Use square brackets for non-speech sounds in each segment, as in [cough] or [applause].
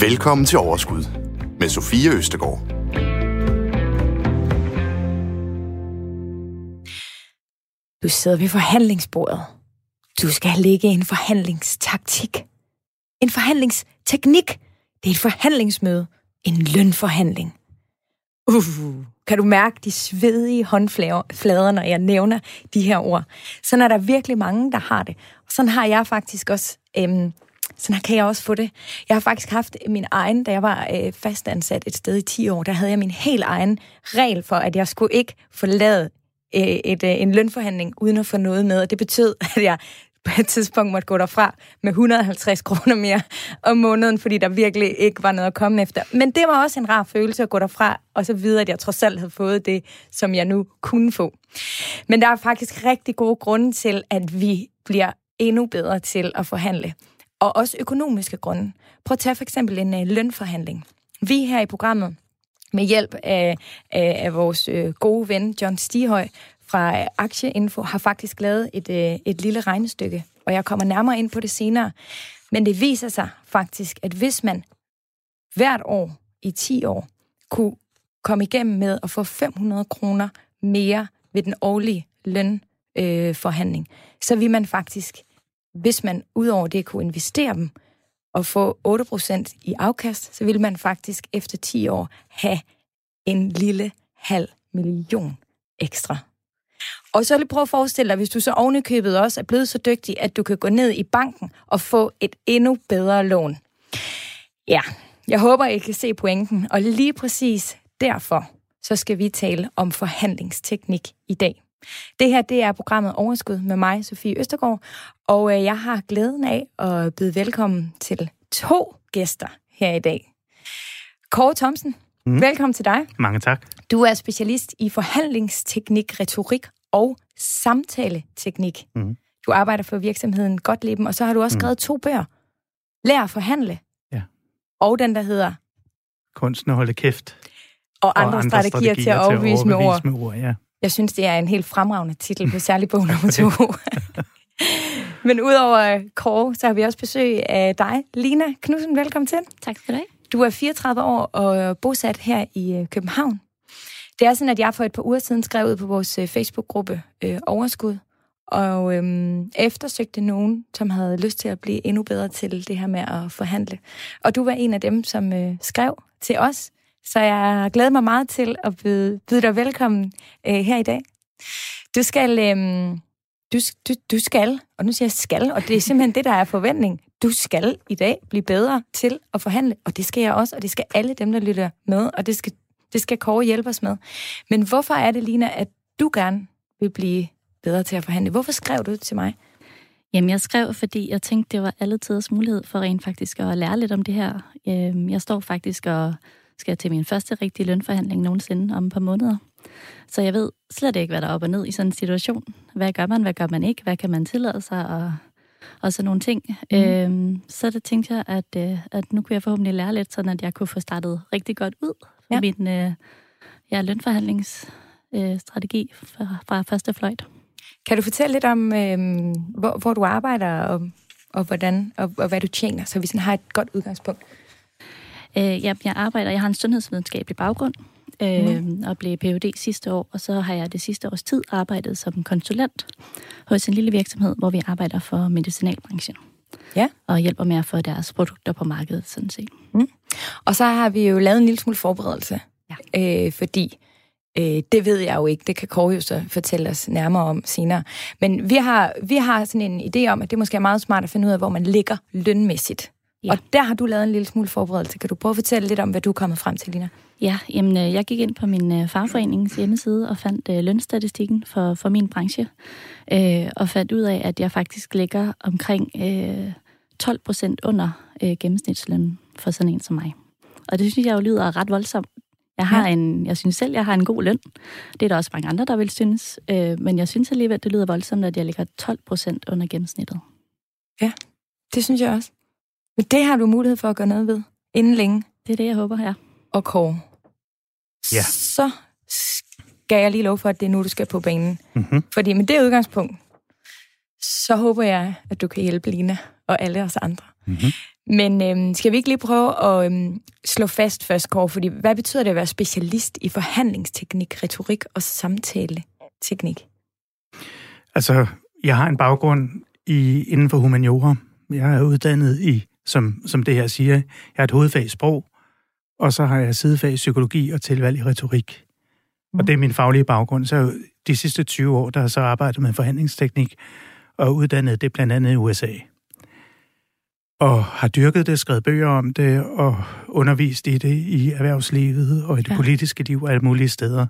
Velkommen til Overskud med Sofie Østegård. Du sidder ved forhandlingsbordet. Du skal lægge en forhandlingstaktik. En forhandlingsteknik. Det er et forhandlingsmøde. En lønforhandling. Uh, kan du mærke de svedige håndflader, når jeg nævner de her ord? Sådan er der virkelig mange, der har det. Og sådan har jeg faktisk også øhm, sådan kan jeg også få det. Jeg har faktisk haft min egen, da jeg var øh, fastansat et sted i 10 år, der havde jeg min helt egen regel for, at jeg skulle ikke forlade øh, et, øh, en lønforhandling uden at få noget med. Og det betød, [laughs] at jeg på et tidspunkt måtte gå derfra med 150 kroner mere om måneden, fordi der virkelig ikke var noget at komme efter. Men det var også en rar følelse at gå derfra, og så videre, at jeg trods alt havde fået det, som jeg nu kunne få. Men der er faktisk rigtig gode grunde til, at vi bliver endnu bedre til at forhandle og også økonomiske grunde. Prøv at tage for eksempel en øh, lønforhandling. Vi her i programmet, med hjælp af, af, af vores øh, gode ven John Stihøj fra øh, Aktieinfo, har faktisk lavet et, øh, et lille regnestykke, og jeg kommer nærmere ind på det senere. Men det viser sig faktisk, at hvis man hvert år i 10 år kunne komme igennem med at få 500 kroner mere ved den årlige lønforhandling, øh, så vil man faktisk hvis man udover det kunne investere dem og få 8% i afkast, så vil man faktisk efter 10 år have en lille halv million ekstra. Og så lige prøv at forestille dig, hvis du så ovenikøbet også er blevet så dygtig, at du kan gå ned i banken og få et endnu bedre lån. Ja, jeg håber, I kan se pointen. Og lige præcis derfor, så skal vi tale om forhandlingsteknik i dag. Det her, det er programmet Overskud med mig, Sofie Østergaard, og øh, jeg har glæden af at byde velkommen til to gæster her i dag. Kåre Thomsen, mm. velkommen til dig. Mange tak. Du er specialist i forhandlingsteknik, retorik og samtaleteknik. Mm. Du arbejder for virksomheden Godtleben, og så har du også mm. skrevet to bøger. Lær at forhandle. Ja. Og den, der hedder... Kunsten at holde kæft. Og andre, og andre strategier, strategier til at overbevise, til at overbevise med ord. Med ord ja. Jeg synes, det er en helt fremragende titel på særlig bog nummer to. [laughs] [laughs] Men udover Kåre, så har vi også besøg af dig, Lina Knudsen. Velkommen til. Tak skal du have. Du er 34 år og bosat her i øh, København. Det er sådan, at jeg for et par uger siden skrev ud på vores øh, Facebook-gruppe øh, Overskud, og øhm, eftersøgte nogen, som havde lyst til at blive endnu bedre til det her med at forhandle. Og du var en af dem, som øh, skrev til os, så jeg glæder mig meget til at byde, byde dig velkommen øh, her i dag. Du skal, øh, du, du, du skal, og nu siger jeg skal, og det er simpelthen det, der er forventning. Du skal i dag blive bedre til at forhandle, og det skal jeg også, og det skal alle dem, der lytter med, og det skal, det skal Kåre hjælpe os med. Men hvorfor er det, Lina, at du gerne vil blive bedre til at forhandle? Hvorfor skrev du til mig? Jamen, jeg skrev, fordi jeg tænkte, det var alle tiders mulighed for rent faktisk at lære lidt om det her. Øhm, jeg står faktisk og skal til min første rigtige lønforhandling nogensinde om et par måneder. Så jeg ved slet ikke, hvad der er op og ned i sådan en situation. Hvad gør man, hvad gør man ikke, hvad kan man tillade sig, og, og sådan nogle ting. Mm. Øhm, så der tænkte jeg, at, øh, at nu kunne jeg forhåbentlig lære lidt, sådan at jeg kunne få startet rigtig godt ud ja. min øh, ja, lønforhandlingsstrategi øh, fra, fra første fløjt. Kan du fortælle lidt om, øh, hvor, hvor du arbejder, og, og hvordan, og, og hvad du tjener, så vi sådan har et godt udgangspunkt? Øh, jeg, jeg arbejder, jeg har en sundhedsvidenskabelig baggrund, øh, mm. og blev Ph.D. sidste år, og så har jeg det sidste års tid arbejdet som konsulent hos en lille virksomhed, hvor vi arbejder for medicinalbranchen. Ja. Og hjælper med at få deres produkter på markedet, sådan set. Mm. Og så har vi jo lavet en lille smule forberedelse, ja. øh, fordi øh, det ved jeg jo ikke. Det kan Kåre jo så fortælle os nærmere om senere. Men vi har, vi har sådan en idé om, at det måske er meget smart at finde ud af, hvor man ligger lønmæssigt. Ja. Og der har du lavet en lille smule forberedelse. Kan du prøve at fortælle lidt om, hvad du er kommet frem til, Lina? Ja, jamen, øh, jeg gik ind på min øh, farforenings hjemmeside og fandt øh, lønstatistikken for, for min branche, øh, og fandt ud af, at jeg faktisk ligger omkring øh, 12 procent under øh, gennemsnitslønnen for sådan en som mig. Og det synes jeg jo lyder ret voldsomt. Jeg, har ja. en, jeg synes selv, jeg har en god løn. Det er der også mange andre, der vil synes. Øh, men jeg synes alligevel, det lyder voldsomt, at jeg ligger 12 procent under gennemsnittet. Ja, det synes jeg også. Men det har du mulighed for at gøre noget ved inden længe. Det er det, jeg håber, ja. Og Kåre, ja. så skal jeg lige love for, at det er nu, du skal på banen. Mm-hmm. Fordi med det udgangspunkt, så håber jeg, at du kan hjælpe Lina og alle os andre. Mm-hmm. Men øhm, skal vi ikke lige prøve at øhm, slå fast først, Kåre, fordi hvad betyder det at være specialist i forhandlingsteknik, retorik og samtaleteknik? Altså, jeg har en baggrund i, inden for humaniora. Jeg er uddannet i, som, som det her siger, jeg har et hovedfag i sprog, og så har jeg sidefag i psykologi og tilvalg i retorik. Mm. Og det er min faglige baggrund. Så de sidste 20 år, der har så arbejdet med forhandlingsteknik og uddannet det blandt andet i USA og har dyrket det, skrevet bøger om det, og undervist i det i erhvervslivet og i det ja. politiske liv og alle mulige steder.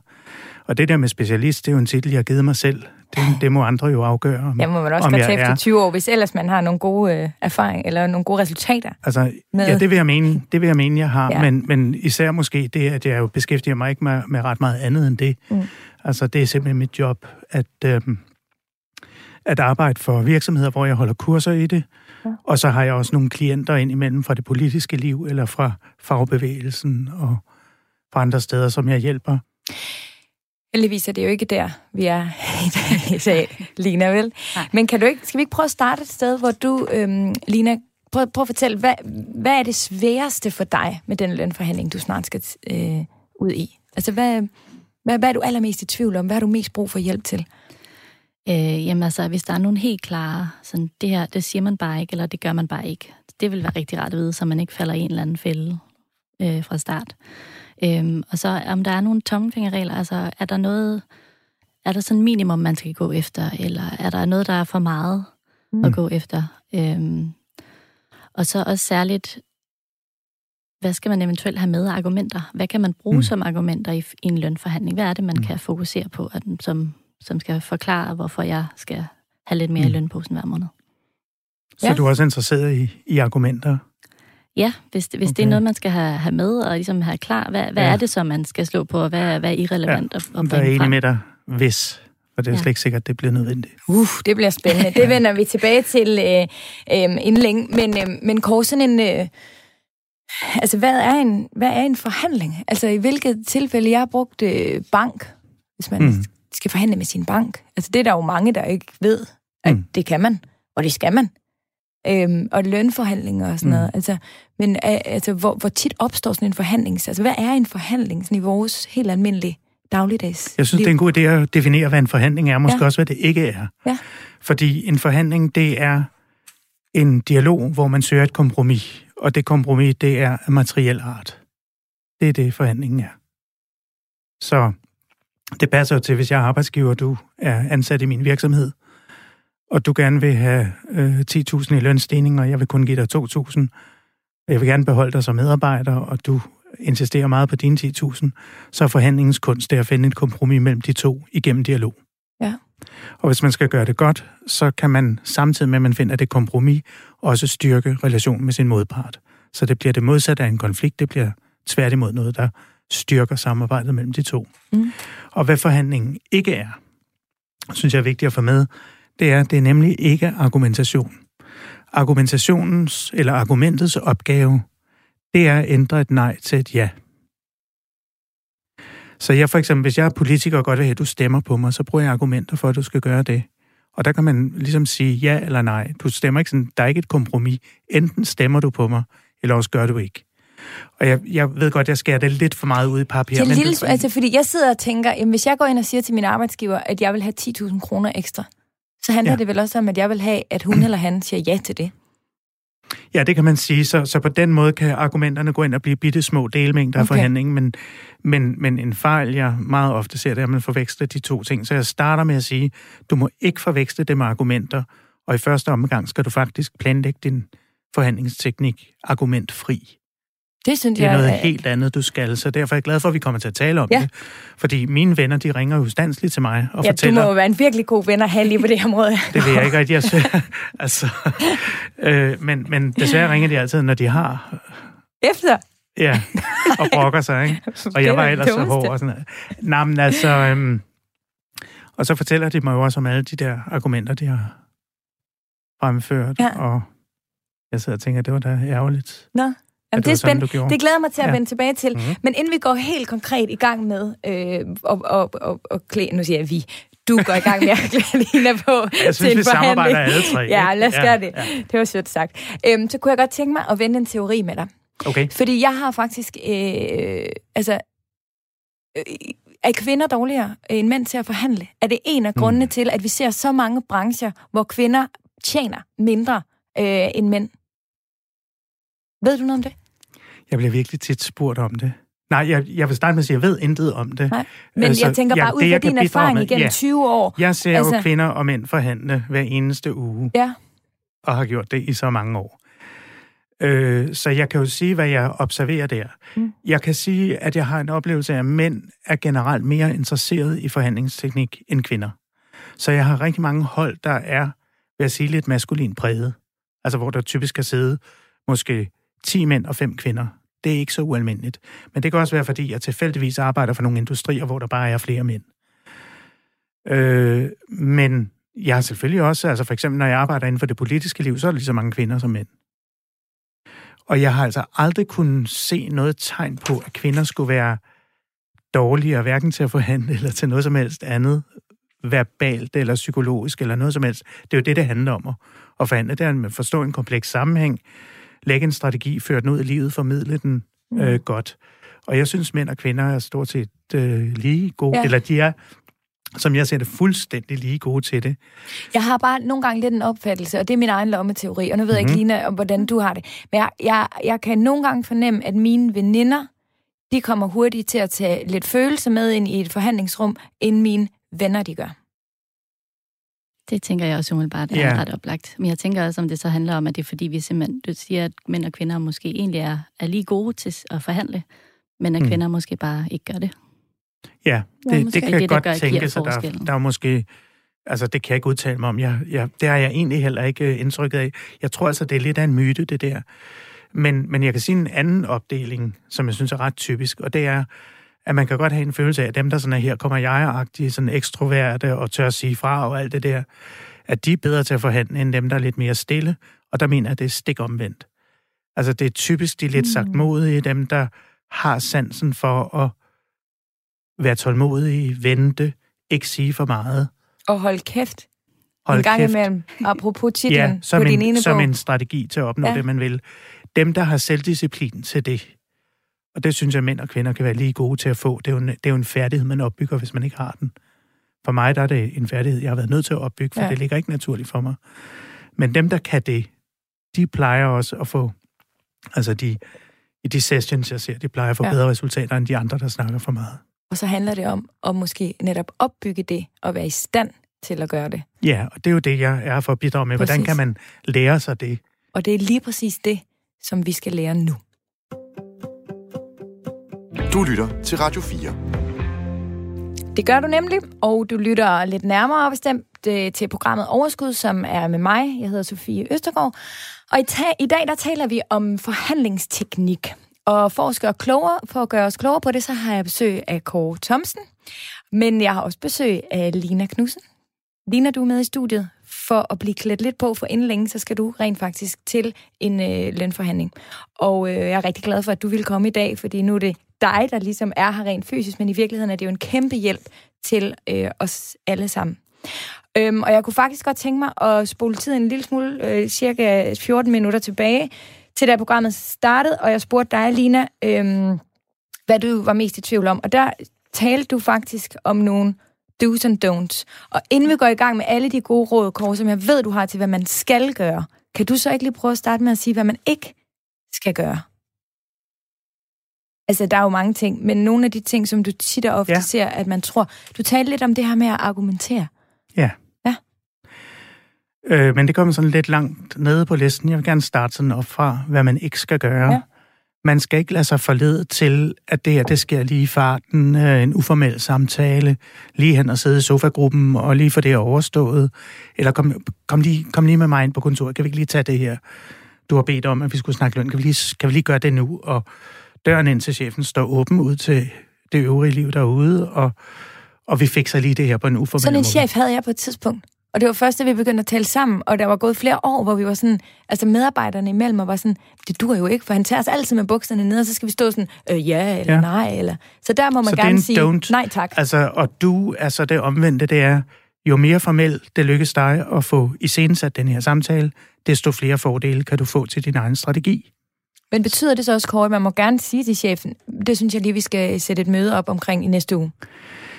Og det der med specialist, det er jo en titel, jeg har givet mig selv. Det, det må andre jo afgøre, om, Ja, må man også godt tage efter er. 20 år, hvis ellers man har nogle gode øh, erfaringer, eller nogle gode resultater. Altså, med- ja, det vil jeg mene, det vil jeg, mene jeg har, Ja. men, men især måske det, at jeg jo beskæftiger mig ikke med, med ret meget andet end det. Mm. Altså, det er simpelthen mit job, at, øhm, at arbejde for virksomheder, hvor jeg holder kurser i det, Ja. og så har jeg også nogle klienter ind imellem fra det politiske liv, eller fra fagbevægelsen, og fra andre steder, som jeg hjælper. Heldigvis er det jo ikke der, vi er i dag, [laughs] Lina, vel? Nej. Men kan du ikke, skal vi ikke prøve at starte et sted, hvor du, øhm, Lina, prøv, prøv at fortælle, hvad, hvad er det sværeste for dig med den lønforhandling, du snart skal øh, ud i? Altså, hvad, hvad, hvad er du allermest i tvivl om? Hvad har du mest brug for hjælp til? Øh, jamen altså, hvis der er nogle helt klare, sådan, det her, det siger man bare ikke, eller det gør man bare ikke. Det vil være rigtig rart at vide, så man ikke falder i en eller anden fælde øh, fra start. Øhm, og så om der er nogle tommelfingerregler, altså er der noget, er der sådan minimum, man skal gå efter, eller er der noget, der er for meget mm. at gå efter? Øhm, og så også særligt, hvad skal man eventuelt have med af argumenter? Hvad kan man bruge mm. Som argumenter i, i en lønforhandling? Hvad er det, man Mm. kan fokusere på, at, som, som skal forklare, hvorfor jeg skal have lidt mere mm. i lønposen hver måned? Så Ja. du er også interesseret i, i argumenter? Ja, hvis, hvis okay. det er noget, man skal have, have med og ligesom have klar, hvad, hvad Ja. er det så, man skal slå på, og hvad, hvad er irrelevant ja. at, at Der er enig frem? med dig, hvis. For det er Ja. ja. slet ikke sikkert, det bliver nødvendigt. Uh, det bliver spændende. Det vender vi tilbage til øh, øh, inden længe. Men, øh, men Kåre, sådan en... Øh, altså, hvad er, en, hvad er en forhandling? Altså, i hvilket tilfælde jeg har brugt øh, bank, hvis man mm. Skal forhandle med sin bank? Altså, det er der jo mange, der ikke ved, at mm. Det kan man, og det skal man. Øhm, og lønforhandlinger og sådan. Mm. noget. Altså, men øh, altså, hvor, hvor tit opstår sådan en forhandling? Altså, hvad er en forhandling sådan i vores helt almindelige dagligdags Jeg synes, liv? det er en god idé at definere, hvad en forhandling er, måske Ja. også, hvad det ikke er. Ja. Fordi en forhandling, det er en dialog, hvor man søger et kompromis, og det kompromis, det er af materiel art. Det er det, forhandlingen er. Så det passer jo til, hvis jeg er arbejdsgiver, og du er ansat i min virksomhed, og du gerne vil have øh, 10.000 i lønstigning, og jeg vil kun give dig 2.000, og jeg vil gerne beholde dig som medarbejder, og du insisterer meget på dine 10.000, så er forhandlingens kunst det at finde et kompromis mellem de to igennem dialog. Ja. Og hvis man skal gøre det godt, så kan man samtidig med, at man finder det kompromis, også styrke relationen med sin modpart. Så det bliver det modsatte af en konflikt, det bliver tværtimod noget, der styrker samarbejdet mellem de to. Mm. Og hvad forhandlingen ikke er, synes jeg er vigtigt at få med, det er, det er nemlig ikke argumentation. Argumentationens eller argumentets opgave, det er at ændre et nej til et ja. Så jeg for eksempel, hvis jeg er politiker og godt vil have, at du stemmer på mig, så bruger jeg argumenter for, at du skal gøre det. Og der kan man ligesom sige ja eller nej. Du stemmer ikke sådan, der er ikke et kompromis. Enten stemmer du på mig, eller også gør du ikke. Og jeg, jeg ved godt, jeg skærer det lidt for meget ud i papir. Det er men lille, det- altså, fordi jeg sidder og tænker, jamen, hvis jeg går ind og siger til min arbejdsgiver, at jeg vil have 10.000 kroner ekstra, så handler ja. Det vel også om, at jeg vil have, at hun eller han siger ja til det. Ja, det kan man sige. Så, så på den måde kan argumenterne gå ind og blive bitte små delmængder af Okay. forhandlingen, men, men, men en fejl, jeg meget ofte ser, det er, at man forveksler de to ting. Så jeg starter med at sige, du må ikke forveksle det med argumenter, og i første omgang skal du faktisk planlægge din forhandlingsteknik argumentfri. Det synes Det er jeg... noget øh, helt andet, du skal, så derfor er jeg glad for, at vi kommer til at tale om Ja. det. Fordi mine venner, de ringer jo standsligt til mig og Ja, du fortæller... må jo være en virkelig god ven at have lige på det her område. [laughs] Det vil jeg ikke rigtig. Jeg synes, [laughs] altså, øh, men, men desværre ringer de altid, når de har Efter. Ja, og brokker sig, ikke? [laughs] Og er jeg var ellers så hård og sådan noget. Nej, men altså... Øhm, og så fortæller de mig jo også om alle de der argumenter, de har fremført, Ja. og jeg sidder og tænker, det var da ærgerligt. Nå, at Jamen, det det er sådan, spændende. gjorde. Det glæder mig til at Ja. vende tilbage til. Mhm. Men inden vi går helt konkret i gang med, øh, og, og, og, og klæ, nu siger jeg vi, du går i gang med at klæde [laughs] Lina på Jeg synes, til en vi samarbejder alle tre. Ja, lad os gøre det. Det var sødt sagt. Øhm, så kunne jeg godt tænke mig at vende en teori med dig. Okay. Fordi jeg har faktisk... Øh, altså, øh, er kvinder dårligere end mænd til at forhandle? Er det en af grundene Mm. til, at vi ser så mange brancher, hvor kvinder tjener mindre øh, end mænd? Ved du noget om det? Jeg bliver virkelig tit spurgt om det. Nej, jeg, jeg vil starte med at sige, at jeg ved intet om det. Nej, Men Altså, jeg tænker ja, bare ud det, fra din erfaring med, igennem ja. 20 år. Jeg ser Altså- jo kvinder og mænd forhandle hver eneste uge, Ja, og har gjort det i så mange år. Øh, så jeg kan jo sige, hvad jeg observerer der. Mm. Jeg kan sige, at jeg har en oplevelse af, at mænd er generelt mere interesseret i forhandlingsteknik end kvinder. Så jeg har rigtig mange hold, der er, vil jeg sige, lidt maskulin præget. Altså hvor der typisk kan sidde måske 10 mænd og 5 kvinder. Det er ikke så ualmindeligt. Men det kan også være, fordi jeg tilfældigvis arbejder for nogle industrier, hvor der bare er flere mænd. Øh, men jeg har selvfølgelig også, altså for eksempel når jeg arbejder inden for det politiske liv, så er der lige så mange kvinder som mænd. Og jeg har altså aldrig kunnet se noget tegn på, at kvinder skulle være dårligere, hverken til at forhandle eller til noget som helst andet, verbalt eller psykologisk eller noget som helst. Det er jo det, det handler om at, forhandle. Det er at forstå en kompleks sammenhæng, lægge en strategi, føre den ud i livet, formidle den øh, godt. Og jeg synes, mænd og kvinder er stort set øh, lige gode, Ja. eller de er, som jeg ser det, fuldstændig lige gode til det. Jeg har bare nogle gange lidt en opfattelse, og det er min egen lommeteori, og nu ved jeg ikke, Mhm. Lina, om hvordan du har det. Men jeg, jeg, jeg kan nogle gange fornemme, at mine veninder, de kommer hurtigt til at tage lidt følelse med ind i et forhandlingsrum, end mine venner, de gør. Det tænker jeg også umiddelbart er Ja. ret oplagt. Men jeg tænker også, om det så handler om, at det er fordi, vi simpelthen, du siger, at mænd og kvinder måske egentlig er, er lige gode til at forhandle, men at Mm. kvinder måske bare ikke gør det. Ja, Ja, det, måske det kan det, jeg der godt giver tænke sig. Der, der er måske... Altså, det kan jeg ikke udtale mig om. Jeg, jeg, det har jeg egentlig heller ikke øh, indtrykket af. Jeg tror altså, det er lidt af en myte, det der. Men, men jeg kan sige en anden opdeling, som jeg synes er ret typisk, og det er, at man kan godt have en følelse af, at dem, der sådan er her, kommer jeg-agtige, sådan ekstroverte og tør at sige fra og alt det der, at de er bedre til at forhandle, end dem, der er lidt mere stille. Og der mener jeg, at det er stik omvendt. Altså, det er typisk de lidt sagt modige, dem, der har sansen for at være tålmodige, vente, ikke sige for meget. Og hold kæft. Hold en gang kæft. imellem, apropos titlen Ja, på som, din en, ene som bog. en strategi til at opnå ja. det, man vil. Dem, der har selvdisciplin til det, og det synes jeg, mænd og kvinder kan være lige gode til at få. Det er jo en, det er jo en færdighed, man opbygger, hvis man ikke har den. For mig der er det en færdighed, jeg har været nødt til at opbygge, for Ja. det ligger ikke naturligt for mig. Men dem, der kan det, de plejer også at få, altså de, i de sessions, jeg ser, de plejer at få Ja. bedre resultater end de andre, der snakker for meget. Og så handler det om at måske netop opbygge det, og være i stand til at gøre det. Ja, og det er jo det, jeg er for at bidrage med. Hvordan Præcis. kan man lære sig det? Og det er lige præcis det, som vi skal lære nu. Du lytter til Radio 4. Det gør du nemlig, og du lytter lidt nærmere bestemt øh, til programmet Overskud, som er med mig. Jeg hedder Sofie Østergaard. Og i, ta- i dag der taler vi om forhandlingsteknik. Og for at, gøre klogere, for at gøre os klogere på det, så har jeg besøg af Kåre Thomsen. Men jeg har også besøg af Lina Knudsen. Lina, du er med i studiet for at blive klædt lidt på, for inden længe, så skal du rent faktisk til en øh, lønforhandling. Og øh, jeg er rigtig glad for, at du vil komme i dag, fordi nu er det dig, der ligesom er her rent fysisk, men i virkeligheden er det jo en kæmpe hjælp til øh, os alle sammen. Øhm, og jeg kunne faktisk godt tænke mig at spole tiden en lille smule, øh, cirka 14 minutter tilbage, til da programmet startede, og jeg spurgte dig, Lina, øhm, hvad du var mest i tvivl om. Og der talte du faktisk om nogle do's and don'ts. Og inden vi går i gang med alle de gode råd, Kåre, som jeg ved, du har til, hvad man skal gøre, kan du så ikke lige prøve at starte med at sige, hvad man ikke skal gøre? Altså, der er jo mange ting, men nogle af de ting, som du tit og ofte ja. Ser, at man tror... Du talte lidt om det her med at argumentere. Ja. Ja. Øh, men det kommer sådan lidt langt nede på listen. Jeg vil gerne starte sådan op fra, hvad man ikke skal gøre. Ja. Man skal ikke lade sig forlede til, at det her, det sker lige i farten, øh, en uformel samtale, lige hen og sidde i sofagruppen og lige få det overstået. Eller kom, kom, lige, kom lige med mig ind på kontoret, kan vi ikke lige tage det her? Du har bedt om, at vi skulle snakke løn, kan vi lige, kan vi lige gøre det nu? Og døren ind til chefen står åben ud til det øvrige liv derude, og, og vi fikser lige det her på en uformel Sådan en måde. chef havde jeg på et tidspunkt. Og det var først, da vi begyndte at tale sammen, og der var gået flere år, hvor vi var sådan, altså medarbejderne imellem, og var sådan, det dur jo ikke, for han tager os altid med bukserne ned, og så skal vi stå sådan, øh, ja eller ja. nej, eller... Så der må man Så er gerne sige, don't. nej tak. Altså, og du, altså det omvendte, det er, jo mere formelt det lykkes dig at få iscenesat den her samtale, desto flere fordele kan du få til din egen strategi. Men betyder det så også, Kåre, at man må gerne sige til chefen, det synes jeg lige, vi skal sætte et møde op omkring i næste uge?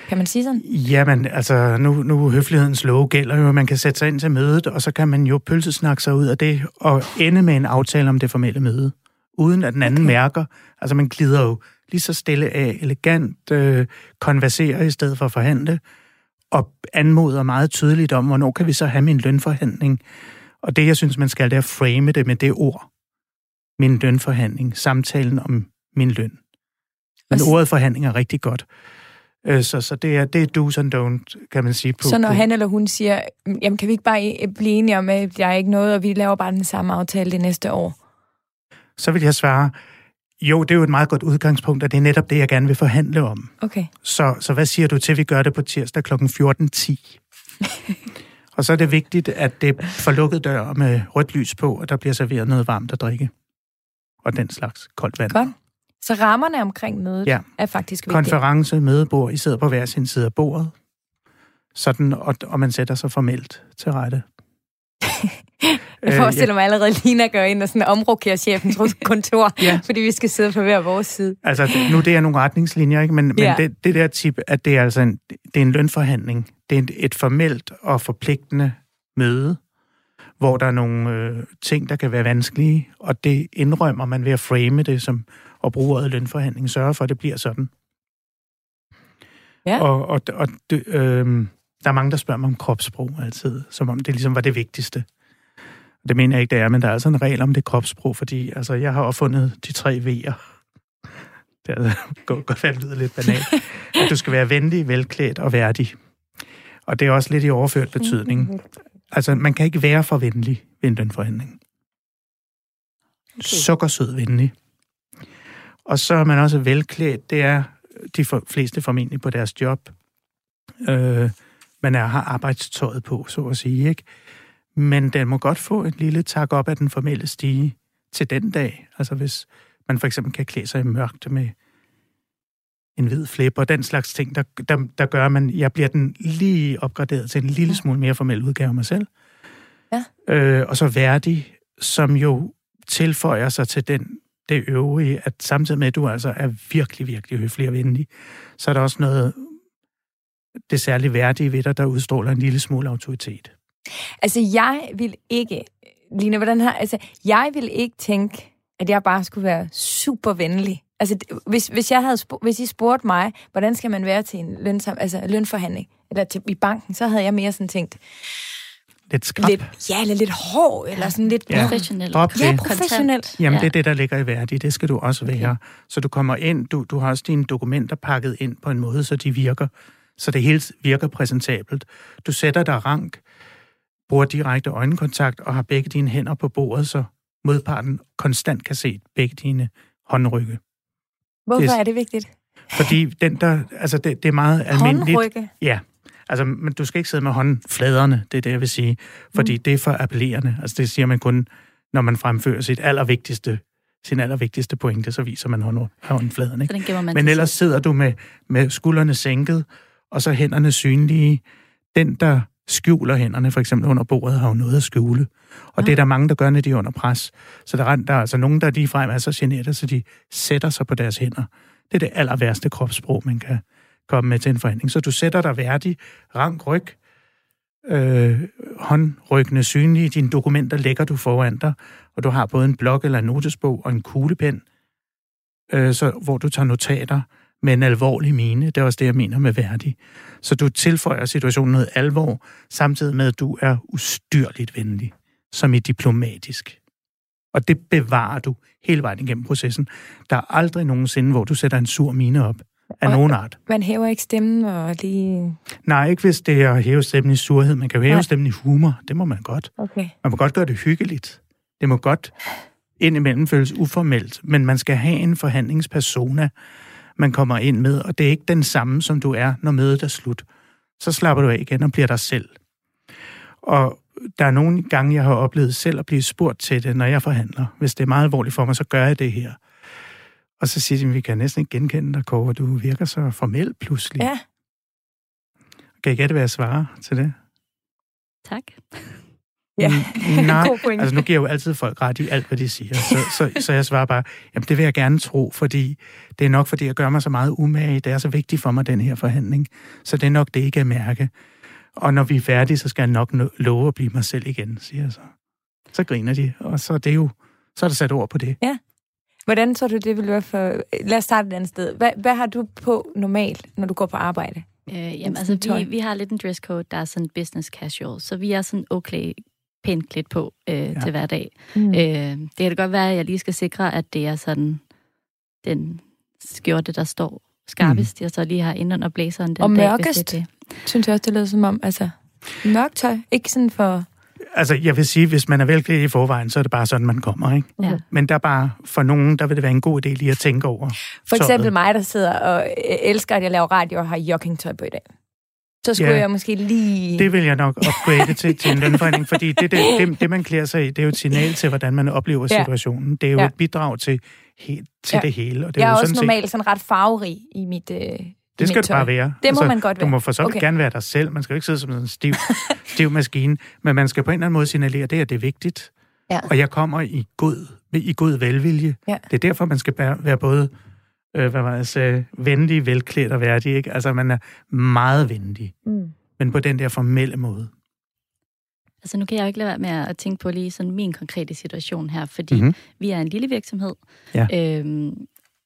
Kan man sige sådan? Jamen, altså, nu, nu høflighedens lov gælder jo, at man kan sætte sig ind til mødet, og så kan man jo pølsesnakke sig ud af det, og ende med en aftale om det formelle møde, uden at den anden okay. mærker. Altså, man glider jo lige så stille af, elegant, øh, konverserer i stedet for at forhandle, og anmoder meget tydeligt om, hvornår kan vi så have min lønforhandling. Og det, jeg synes, man skal, det er at frame det med det ord. Min lønforhandling. Samtalen om min løn. Men ordet forhandling er rigtig godt. Øh, Så, så det er, det er do's and don't, kan man sige. På, Så når på, han eller hun siger, jamen kan vi ikke bare i- blive enige om, at der er ikke noget, og vi laver bare den samme aftale det næste år? Så vil jeg svare, jo, det er jo et meget godt udgangspunkt, og det er netop det, jeg gerne vil forhandle om. Okay. Så, så hvad siger du til, at vi gør det på tirsdag kl. 14.10? [laughs] og så er det vigtigt, at det for lukket dør med rødt lys på, og der bliver serveret noget varmt at drikke. Og den slags koldt vand. Godt. Så rammerne omkring mødet Ja. er faktisk vigtige. Konference, mødebord, I sidder på hver sin side af bordet. Sådan, og, og man sætter sig formelt til rette. [laughs] Jeg forestiller mig allerede, Lina gør ind og sådan omrokerer chefens [laughs] kontor, Ja. fordi vi skal sidde på hver vores side. Altså, nu det er nogle retningslinjer, ikke? men, men Ja. det, det der tip, at det er altså en, det er en lønforhandling. Det er et, et formelt og forpligtende møde, hvor der er nogle øh, ting, der kan være vanskelige, og det indrømmer man ved at frame det som og bruge ordet lønforhandling, sørge for, at det bliver sådan. Ja. Og, og, og det, øh, der er mange, der spørger mig om kropssprog altid, som om det ligesom var det vigtigste. Det mener jeg ikke, det er, men der er altså en regel om det kropssprog, fordi altså, jeg har opfundet de tre V'er. [laughs] Det er, godt, godt det lyder lidt banalt. At du skal være venlig, velklædt og værdig. Og det er også lidt i overført betydning. Altså, man kan ikke være for venlig ved en lønforhandling. Okay. Sukkersød venlig. Og så er man også velklædt. Det er de for, fleste formentlig på deres job. Øh, man er, har arbejdstøjet på, så at sige, ikke? Men den må godt få et lille tak op af den formelle stige til den dag. Altså hvis man for eksempel kan klæde sig i mørkt med en hvid flip og den slags ting, der, der, der gør, at man, jeg bliver den lige opgraderet til en lille smule mere formel udgave af mig selv. Ja. Øh, og så værdig, som jo tilføjer sig til den, det øvrige, at samtidig med, at du altså er virkelig, virkelig høflig og venlig, så er der også noget, det særligt værdige ved dig, der udstråler en lille smule autoritet. Altså, jeg vil ikke... Lina, hvordan har... Altså, jeg vil ikke tænke, at jeg bare skulle være super venlig. Altså, hvis, hvis, jeg havde hvis I spurgte mig, hvordan skal man være til en lønsam, altså, lønforhandling, eller til, i banken, så havde jeg mere sådan tænkt, Lidt skrab. lidt, ja, eller lidt hård, eller sådan lidt... Ja. Professionelt. Ja, professionelt. Jamen, Ja. det er det, der ligger i værdi. Det skal du også være. Så du kommer ind, du, du har også dine dokumenter pakket ind på en måde, så de virker, så det hele virker præsentabelt. Du sætter dig rank, bruger direkte øjenkontakt og har begge dine hænder på bordet, så modparten konstant kan se begge dine håndrykke. Hvorfor Det er- er det vigtigt? Fordi den der, altså det, det er meget almindeligt. Håndrykke. Ja, altså, men du skal ikke sidde med håndfladerne, det er det, jeg vil sige. Fordi mm. det er for appellerende. Altså, det siger man kun, når man fremfører sit allervigtigste, sin allervigtigste pointe, så viser man hånd, håndfladerne. Så Ikke? gemmer man Men ellers sidder du med, med skuldrene sænket, og så hænderne synlige. Den, der skjuler hænderne, for eksempel under bordet, har jo noget at skjule. Og det er der mange, der gør, når de er under pres. Så der, er- der er altså nogen, der ligefrem er så generet, så de sætter sig på deres hænder. Det er det aller værste kropssprog, man kan komme med til en forhandling. Så du sætter dig værdig, rank ryg, øh, håndryggende synlige, dine dokumenter lægger du foran dig, og du har både en blok eller en notesbog og en kuglepen, øh, så, hvor du tager notater med en alvorlig mine. Det er også det, jeg mener med værdig. Så du tilføjer situationen noget alvor, samtidig med, at du er ustyrligt venlig, som i diplomatisk. Og det bevarer du hele vejen igennem processen. Der er aldrig nogensinde, hvor du sætter en sur mine op af Og- nogen art. Man hæver ikke stemmen og lige... Nej, ikke hvis det er at hæve stemmen i surhed. Man kan jo hæve Nej. stemmen i humor. Det må man godt. Okay. Man må godt gøre det hyggeligt. Det må godt indimellem føles uformelt, men man skal have en forhandlingspersona, man kommer ind med, og det er ikke den samme, som du er, når mødet er slut. Så slapper du af igen og bliver dig selv. Og der er nogle gange, jeg har oplevet selv at blive spurgt til det, når jeg forhandler. Hvis det er meget alvorligt for mig, så gør jeg det her. Og så siger de, vi kan næsten ikke genkende dig, Kåre. Du virker så formel pludselig. Ja. Kan I gætte, hvad jeg svarer til det? Tak. Ja, Mm, Nej, [laughs] altså nu giver jeg jo altid folk ret i alt, hvad de siger. Så, så, så jeg svarer bare, jamen det vil jeg gerne tro, fordi det er nok, fordi jeg gør mig så meget umage. Det er så vigtigt for mig, den her forhandling. Så det er nok det, I kan mærke. Og når vi er færdige, så skal jeg nok love at blive mig selv igen, siger jeg så. Så griner de, og så er det jo, så er der sat ord på det. Hvordan tror du, det vil være for... Lad os starte et andet sted. Hvad, hvad har du på normalt, når du går på arbejde? Øh, jamen, altså, vi, vi har lidt en dresscode, der er sådan business casual, så vi er sådan okay pænt klædt på øh, ja. til hverdag. Mm. Øh, det kan da godt være, at jeg lige skal sikre, at det er sådan den skjorte, der står skarpest, mm. jeg så lige har inden under blæseren den Og dag, mørkest? Det det. Synes jeg også, det lyder som om, altså... Mørkt tøj, ikke sådan for... Altså, jeg vil sige, hvis man er velklædt i forvejen, så er det bare sådan, man kommer, ikke? Ja. Men der er bare, for nogen, der vil det være en god idé lige at tænke over. For tøjet. eksempel mig, der sidder og øh, elsker, at jeg laver radio og har joggingtøj på i dag. Så skulle Ja. jeg måske lige... Det vil jeg nok upgrade til, til en lønforhandling, fordi det, det, det, det, man klæder sig i, det er jo et signal til, hvordan man oplever Ja. situationen. Det er jo Ja. et bidrag til, he, til Ja. det hele. Og det er jeg er jo også sådan set- normalt sådan ret farverig i mit, øh, Det skal det tøj. bare være. Altså, Det må man godt Du være. må for så Okay. gerne være dig selv. Man skal jo ikke sidde som sådan en stiv, [laughs] stiv maskine. Men man skal på en eller anden måde signalere, det, at det er vigtigt. Ja. Og jeg kommer i god, i god velvilje. Ja. Det er derfor, man skal være, både øh, hvad var jeg sagde, venlig, velklædt og værdig. Ikke? Altså, man er meget venlig, Mm. men på den der formelle måde. Altså nu kan jeg jo ikke lade være med at tænke på lige sådan min konkrete situation her, fordi Mhm. mm-hmm. vi er en lille virksomhed. Ja. Øhm,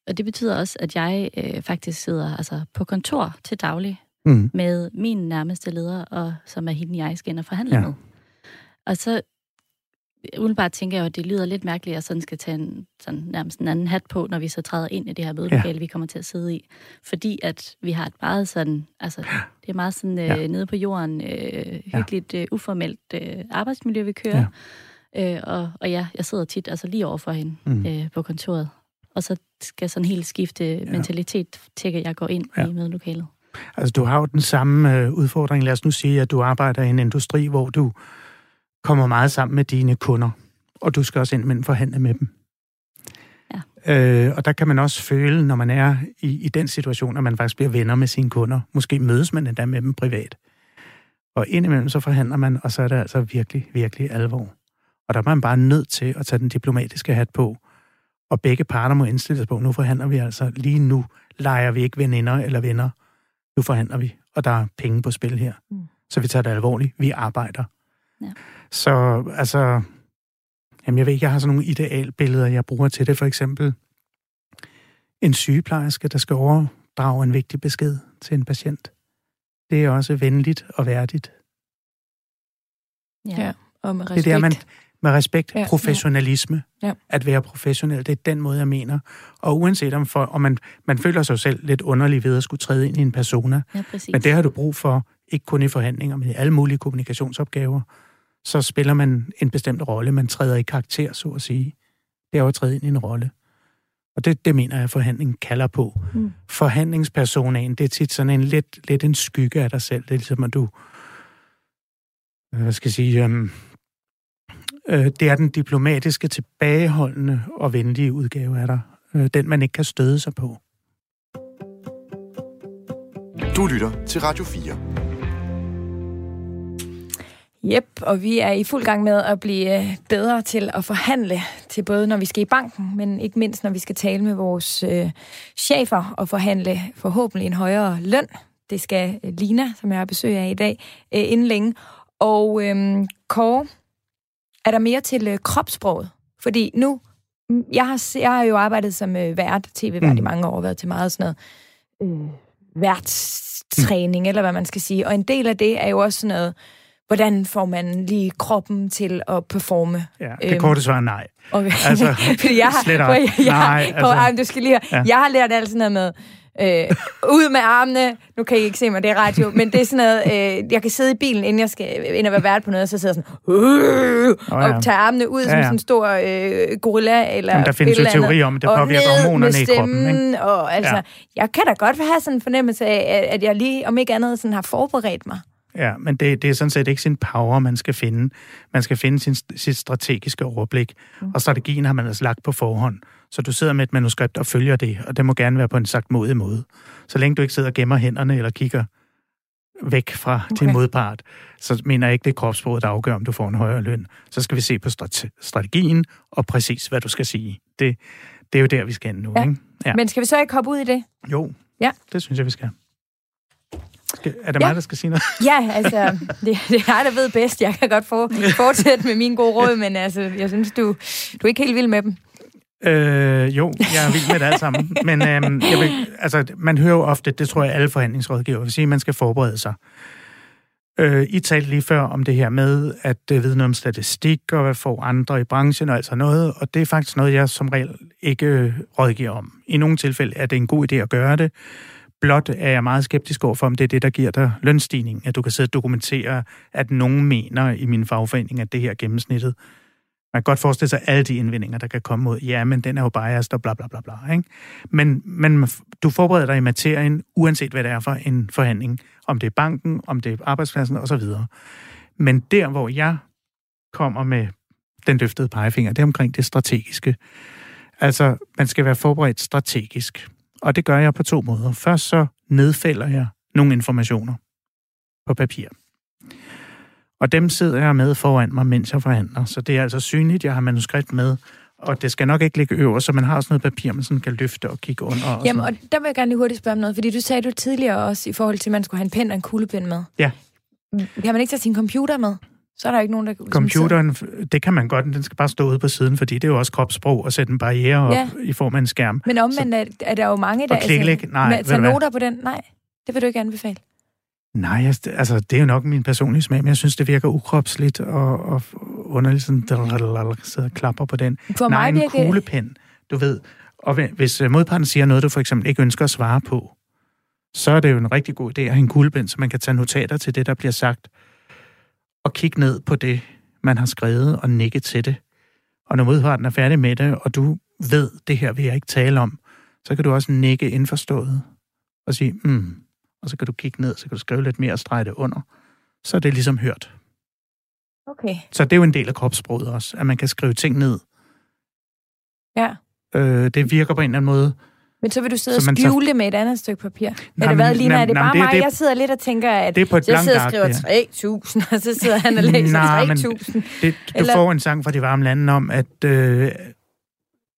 og det betyder også, at jeg øh, faktisk sidder altså, på kontor til daglig Mm. med min nærmeste leder, og som er hende, jeg skal ind og forhandle Ja. med. Og så umiddelbart tænker jeg jo, at det lyder lidt mærkeligt, at jeg sådan skal tage en, sådan, nærmest en anden hat på, når vi så træder ind i det her mødelokale, ja. vi kommer til at sidde i. Fordi at vi har et meget sådan, altså det er meget sådan øh, Ja. nede på jorden, øh, hyggeligt, øh, uformelt øh, arbejdsmiljø, vi kører. Ja. Øh, og, og ja, jeg sidder tit altså lige over for hende mm. øh, på kontoret. Og så skal sådan helt skifte ja. mentalitet til, at jeg går ind Ja. i mødelokalet. Altså, du har jo den samme øh, udfordring. Lad os nu sige, at du arbejder i en industri, hvor du kommer meget sammen med dine kunder, og du skal også ind og forhandle med dem. Ja. Øh, og der kan man også føle, når man er i, i den situation, at man faktisk bliver venner med sine kunder. Måske mødes man endda med dem privat. Og indimellem så forhandler man, og så er det altså virkelig, virkelig alvor. Og der er man bare nødt til at tage den diplomatiske hat på. Og begge parter må indstille sig på, nu forhandler vi altså lige nu. Leger vi ikke veninder eller venner. Nu forhandler vi, og der er penge på spil her. Mm. Så vi tager det alvorligt. Vi arbejder. Ja. Så altså, jamen jeg ved ikke, jeg har sådan nogle idealbilleder, jeg bruger til det. For eksempel en sygeplejerske, der skal overdrage en vigtig besked til en patient. Det er også venligt og værdigt. Ja. Ja. Og med Det respekt. er der, man med respekt, Ja, professionalisme, Ja. at være professionel, det er den måde, jeg mener. Og uanset om, for, om man, man føler sig selv lidt underlig ved at skulle træde ind i en persona, ja, præcis. men det har du brug for, ikke kun i forhandlinger, men i alle mulige kommunikationsopgaver. Så spiller man en bestemt rolle, man træder i karakter, så at sige. Det er jo at træde ind i en rolle. Og det, det mener jeg, at forhandlingen kalder på. Mm. Forhandlingspersonaen, det er tit sådan en lidt, lidt en skygge af dig selv. Det er ligesom, at du, øh, hvad skal jeg sige, øhm, øh, det er den diplomatiske, tilbageholdende og venlige udgave af dig. Øh, den, man ikke kan støde sig på. Du lytter til Radio 4. Yep, og vi er i fuld gang med at blive øh, bedre til at forhandle, til både når vi skal i banken, men ikke mindst når vi skal tale med vores øh, chefer og forhandle forhåbentlig en højere løn. Det skal øh, Lina, som jeg har besøg af i dag, øh, inden længe. Og øh, Kåre, er der mere til øh, kropssproget? Fordi nu, jeg har, jeg har jo arbejdet som øh, vært, tv-vært mm. i mange år, været til meget sådan noget øh, værtstræning, mm. eller hvad man skal sige. Og en del af det er jo også sådan noget, hvordan får man lige kroppen til at performe? Ja, det Øhm, korte svar er nej. Okay. Altså, [laughs] Fordi jeg har, slet jeg, jeg, Nej, altså- altså, du skal lige høre, ja. jeg har lært alt sådan noget med, øh, ud med armene, nu kan I ikke se mig, det er radio, men det er sådan noget, øh, jeg kan sidde i bilen, inden jeg skal ind og være vært på noget, så sidder jeg sådan, øh, oh, ja. og tager armene ud Ja, som ja. sådan en stor øh, gorilla, eller Jamen, der findes jo teori om, at det og påvirker hormonerne med i kroppen, ikke? Og altså, Ja. jeg kan da godt have sådan en fornemmelse af, at- at jeg lige, om ikke andet, sådan har forberedt mig. Ja, men det, det er sådan set ikke sin power, man skal finde. Man skal finde sin, sit strategiske overblik. Mm. Og strategien har man altså lagt på forhånd. Så du sidder med et manuskript og følger det, og det må gerne være på en sagt modig måde. Så længe du ikke sidder og gemmer hænderne eller kigger væk fra okay. din modpart, så mener jeg ikke, det er kropsproget, der afgør, om du får en højere løn. Så skal vi se på strategien og præcis, hvad du skal sige. Det, det er jo der, vi skal nu. Ja. Ikke? Ja. Men skal vi så ikke hoppe ud i det? Jo, ja. det synes jeg, vi skal. skal er det ja. mig, der skal sige noget? [laughs] Ja, altså, det, det er jeg, der ved bedst. Jeg kan godt få, fortsætte med mine gode råd, men altså, jeg synes, du, du er ikke helt vild med dem. Øh, jo, jeg er vild med det alt sammen. [laughs] Men øhm, jeg vil, altså, man hører jo ofte, det tror jeg alle forhandlingsrådgiver vil sige, at man skal forberede sig. Øh, I talte lige før om det her med at øh, vide noget om statistik, og hvad får andre i branchen og altså noget, og det er faktisk noget, jeg som regel ikke øh, rådgiver om. I nogle tilfælde er det en god idé at gøre det. Blot er jeg meget skeptisk over for, om det er det, der giver dig lønstigning. At du kan sidde og dokumentere, at nogen mener i min fagforening, at det her gennemsnittet man kan godt forestille sig alle de indvendinger, der kan komme mod, ja, men den er jo biased og bla bla bla bla. Ikke? Men, men du forbereder dig i materien, uanset hvad det er for en forhandling. Om det er banken, om det er arbejdspladsen osv. Men der, hvor jeg kommer med den løftede pegefinger, det er omkring det strategiske. Altså, man skal være forberedt strategisk. Og det gør jeg på to måder. Først så nedfælder jeg nogle informationer på papir. Og dem sidder jeg med foran mig, mens jeg forhandler. Så det er altså synligt, jeg har manuskript med, og det skal nok ikke ligge øverst, så man har også noget papir, man sådan kan løfte og kigge under. Og Jamen, og der vil jeg gerne lige hurtigt spørge om noget, fordi du sagde du tidligere også, i forhold til, at man skulle have en pen og en kuglepen med. Ja. Kan man ikke tage sin computer med? Så er der ikke nogen, der... Computeren, det kan man godt, den skal bare stå ude på siden, fordi det er jo også kropssprog at sætte en barriere op ja. i form af en skærm. Men omvendt er, er der jo mange, der... Og altså, nej. Tager noter på den? Nej, det vil du ikke anbefale. Nej, altså det er jo nok min personlige smag, men jeg synes, det virker ukropsligt og, og underligt sådan, sidder og klapper på den. For Nej, mig en kuglepen, du ved. Og hvis øh, modparten siger noget, du for eksempel ikke ønsker at svare på, så er det jo en rigtig god idé at have en kuglepen, så man kan tage notater til det, der bliver sagt, og kigge ned på det, man har skrevet, og nikke til det. Og når modparten er færdig med det, og du ved, det her vil jeg ikke tale om, så kan du også nikke indforstået og sige, mm, og så kan du kigge ned, så kan du skrive lidt mere og strege det under. Så er det ligesom hørt. Okay. Så det er jo en del af kropssproget også, at man kan skrive ting ned. Ja. Øh, det virker på en eller anden måde. Men så vil du sidde og skjule tager... med et andet stykke papir? Nej, det hvad, Lina? Er det bare det, mig? Det, jeg sidder lidt og tænker, at det er på et jeg sidder og skriver 3.000, og så sidder han og læser 3.000. Det, du Eller... får en sang fra de varme lande om, at øh,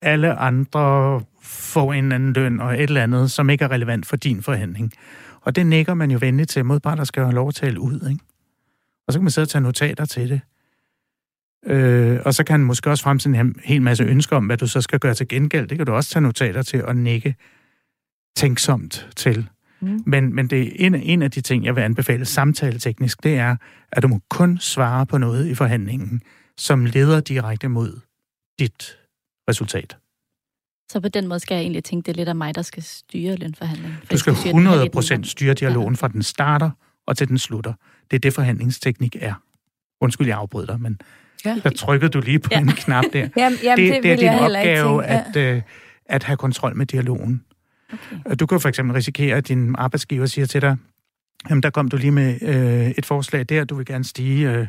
alle andre får en anden løn og et eller andet, som ikke er relevant for din forhandling. Og det nikker man jo venligt til. Modparter skal jo have lov at tale ud, ikke? Og så kan man sidde og tage notater til det. Øh, og så kan man måske også fremsende en hel masse ønsker om, hvad du så skal gøre til gengæld. Det kan du også tage notater til og nikke tænksomt til. Mm. Men, men det er en, en af de ting, jeg vil anbefale samtaleteknisk, det er, at du må kun svare på noget i forhandlingen, som leder direkte mod dit resultat. Så på den måde skal jeg egentlig tænke, det er lidt af mig, der skal styre lønforhandlingen. Du skal 100% styre dialogen fra den starter og til den slutter. Det er det, forhandlingsteknik er. Undskyld, jeg afbryder dig, men ja. der trykkede du lige på ja. en knap der. [laughs] jamen, jamen, det, det, det er din opgave ja. at, øh, at have kontrol med dialogen. Okay. Du kan for eksempel risikere, at din arbejdsgiver siger til dig, jamen der kom du lige med øh, et forslag der, du vil gerne stige øh,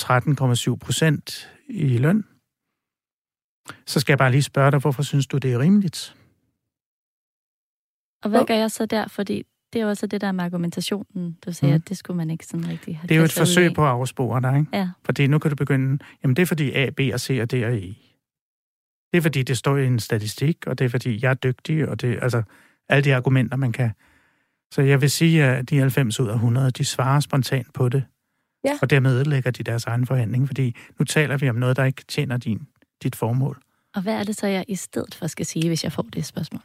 13,7 procent i løn. Så skal jeg bare lige spørge dig, hvorfor synes du, det er rimeligt? Og hvad gør jeg så der? Fordi det er også det der med argumentationen. Du sagde, mm. at det skulle man ikke sådan rigtig have Det er jo et forsøg på at afspore dig, ikke? Ja. Fordi nu kan du begynde, jamen det er fordi A, B og C og D og E. Det er fordi, det står i en statistik, og det er fordi, jeg er dygtig, og det altså alle de argumenter, man kan. Så jeg vil sige, at de 90 ud af 100, de svarer spontant på det. Ja. Og dermed ødelægger de deres egen forhandling, fordi nu taler vi om noget, der ikke tjener din dit formål. Og hvad er det så, jeg i stedet for skal sige, hvis jeg får det spørgsmål?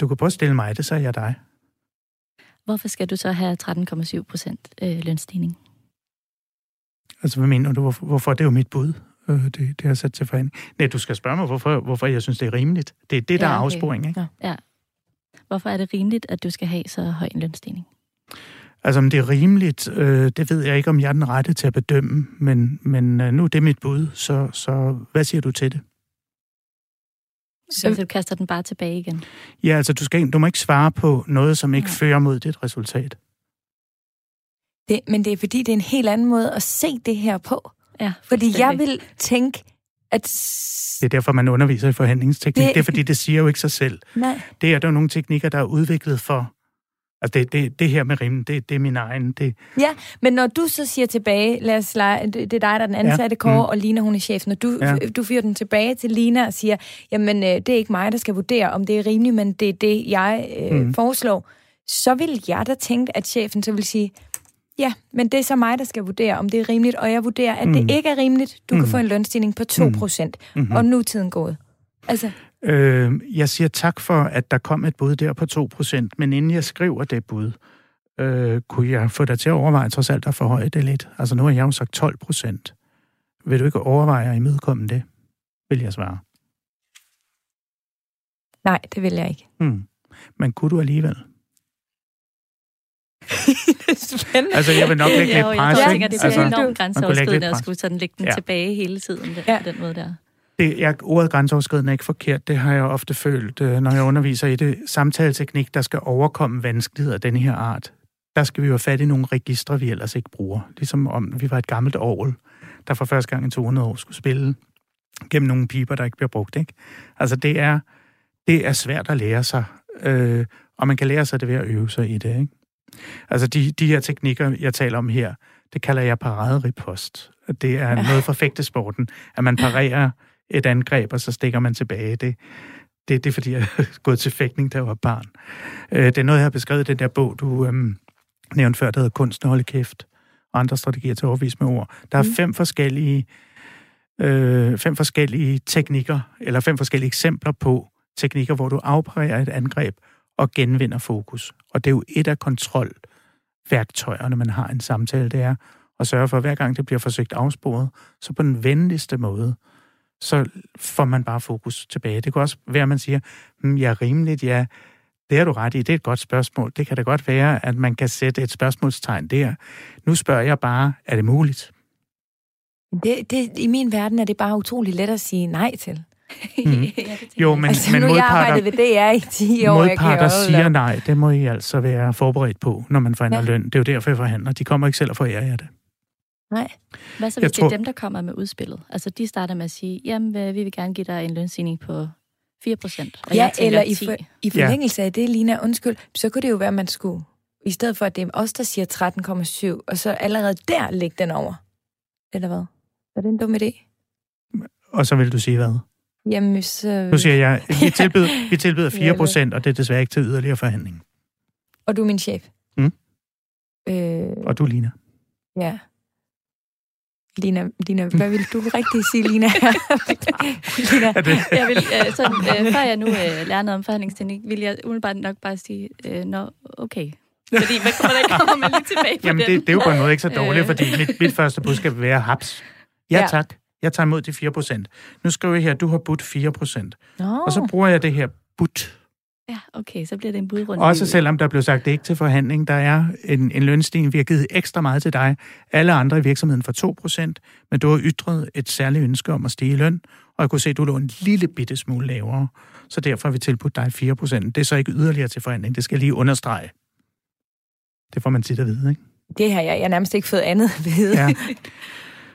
Du kan prøve stille mig det, så er jeg dig. Hvorfor skal du så have 13,7 procent øh, lønstigning? Altså, hvad mener du? Hvorfor, hvorfor? Det er jo mit bud. Øh, det, det har sat til forhandling. Nej, du skal spørge mig, hvorfor, hvorfor jeg synes, det er rimeligt. Det er det, der ja, okay. er afsporing, ikke? Ja. ja. Hvorfor er det rimeligt, at du skal have så høj en lønstigning? Altså, om det er rimeligt, øh, det ved jeg ikke, om jeg er den rette til at bedømme, men, men øh, nu er det mit bud, så, så hvad siger du til det? Så du kaster den bare tilbage igen? Ja, altså, du, skal, du må ikke svare på noget, som ikke ja. fører mod dit resultat. Det, men det er fordi, det er en helt anden måde at se det her på. Ja, Fordi jeg vil tænke, at... Det er derfor, man underviser i forhandlingsteknik. Det, Det- er fordi, det siger jo ikke sig selv. Nej. Det er der jo nogle teknikker, der er udviklet for... Altså, det, det, det her med rim, det, det er min egen... Det, Ja, men når du så siger tilbage, lad os lege, det er dig, der er den ansatte Ja, Kåre, mm. og Lina, hun er chef. Når du, Ja. du fyrer den tilbage til Lina og siger, jamen, øh, det er ikke mig, der skal vurdere, om det er rimeligt, men det er det, jeg øh, Mm. foreslår, så vil jeg da tænke, at chefen så vil sige, ja, men det er så mig, der skal vurdere, om det er rimeligt, og jeg vurderer, at mm. det ikke er rimeligt. Du mm. kan få en lønstigning på 2 procent, mm. mm-hmm. og nu er tiden gået. Altså, Øh, jeg siger tak for, at der kom et bud der på 2%, men inden jeg skriver det bud, øh, kunne jeg få dig til at overveje trods alt at forhøje det lidt. Altså nu har jeg jo sagt 12%. Vil du ikke overveje at imødekomme det? Vil jeg svare. nej, det vil jeg ikke. Hmm. Men kunne du alligevel? det er. Altså, jeg vil nok lægge lidt jo, pres, jeg ikke? tænker, det Altså, bliver du- enormt grænseoverskridende at skulle sådan lægge den Ja. tilbage hele tiden det, Ja. på den måde der. Det, jeg, ordet grænseoverskridende er ikke forkert. Det har jeg ofte følt, øh, når jeg underviser i det. Samtaleteknik, der skal overkomme vanskeligheder af denne her art. Der skal vi jo have fat i nogle registre, vi ellers ikke bruger. Ligesom om vi var et gammelt orgel, der for første gang i 200 år skulle spille gennem nogle piber, der ikke bliver brugt. Ikke? Altså det er, det er svært at lære sig, øh, og man kan lære sig det ved at øve sig i det. Ikke? Altså de, de her teknikker, jeg taler om her, det kalder jeg paraderipost. Det er noget for fægtesporten, at man parerer et angreb, og så stikker man tilbage. Det, det, det er, fordi jeg [laughs] er gået til fægtning, da jeg var barn. Øh, det er noget, jeg har beskrevet i den der bog, du øhm, nævnte før, der hedder Kunsten at holde kæft, og andre strategier til at overvise med ord. Der er Mm. fem forskellige øh, fem forskellige teknikker, eller fem forskellige eksempler på teknikker, hvor du afparerer et angreb og genvinder fokus. Og det er jo et af kontrolværktøjerne, man har en samtale, det er at sørge for, at hver gang det bliver forsøgt afsporet, så på den venligste måde, så får man bare fokus tilbage. Det kan også være, at man siger, hm, ja, rimeligt, ja, det har du ret i, det er et godt spørgsmål. Det kan da godt være, at man kan sætte et spørgsmålstegn der. Nu spørger jeg bare, er det muligt? Det, det, I min verden er det bare utrolig let at sige nej til. [laughs] Ja, tænker Jo, jeg. men, altså, men nu har jeg modparter, arbejdet ved DR i 10 år. jeg modparter jo- siger nej. Det må I altså være forberedt på, når man forhandler Ja. løn. Det er jo derfor, jeg forhandler. De kommer ikke selv og forærer jer det. Nej. Hvad så, Jeg hvis det tror- er dem, der kommer med udspillet? Altså, de starter med at sige, jamen, vi vil gerne give dig en lønstigning på 4 procent. Ja, eller i, for, i Ja. forlængelse af det, Lina, undskyld, så kunne det jo være, at man skulle, i stedet for at det er os, der siger 13,7, og så allerede der lægge den over. Eller hvad? Er det en dum idé? Og så vil du sige hvad? Jamen, så... Nu siger jeg, [laughs] vi tilbyder, vi tilbyder Ja, 4 procent, og det er desværre ikke til yderligere forhandling. Og du er min chef. Mm. Øh, Og du, Lina. ja. Lina, Lina, hvad vil du rigtig sige, Lina? [laughs] Lina, Er det, Jeg vil, øh, sådan, øh, [laughs] før jeg nu øh, lærer noget om forhandlingsteknik, vil jeg umiddelbart nok bare sige, øh, nå, okay. [laughs] Fordi hvad kommer der kommer man lige tilbage på jamen, den? det, det er jo på en måde ikke så dårligt, Øh. fordi mit, mit første bud skal være haps. Ja, Ja. tak. Jeg tager imod de 4 procent. Nu skriver jeg her, du har budt 4 procent. Nå, Og så bruger jeg det her budt. Ja, okay, så bliver det en budrunde. Også selvom der blev sagt, det ikke til forhandling. Der er en, en lønstigning, vi har givet ekstra meget til dig. Alle andre i virksomheden for 2 procent, men du har ytret et særligt ønske om at stige i løn, og jeg kunne se, at du lå en lille bitte smule lavere. Så derfor har vi tilbudt dig 4 procent. Det er så ikke yderligere til forhandling. Det skal jeg lige understrege. Det får man tit at vide, ikke? det har jeg, jeg har nærmest ikke fået andet at vide. Ja.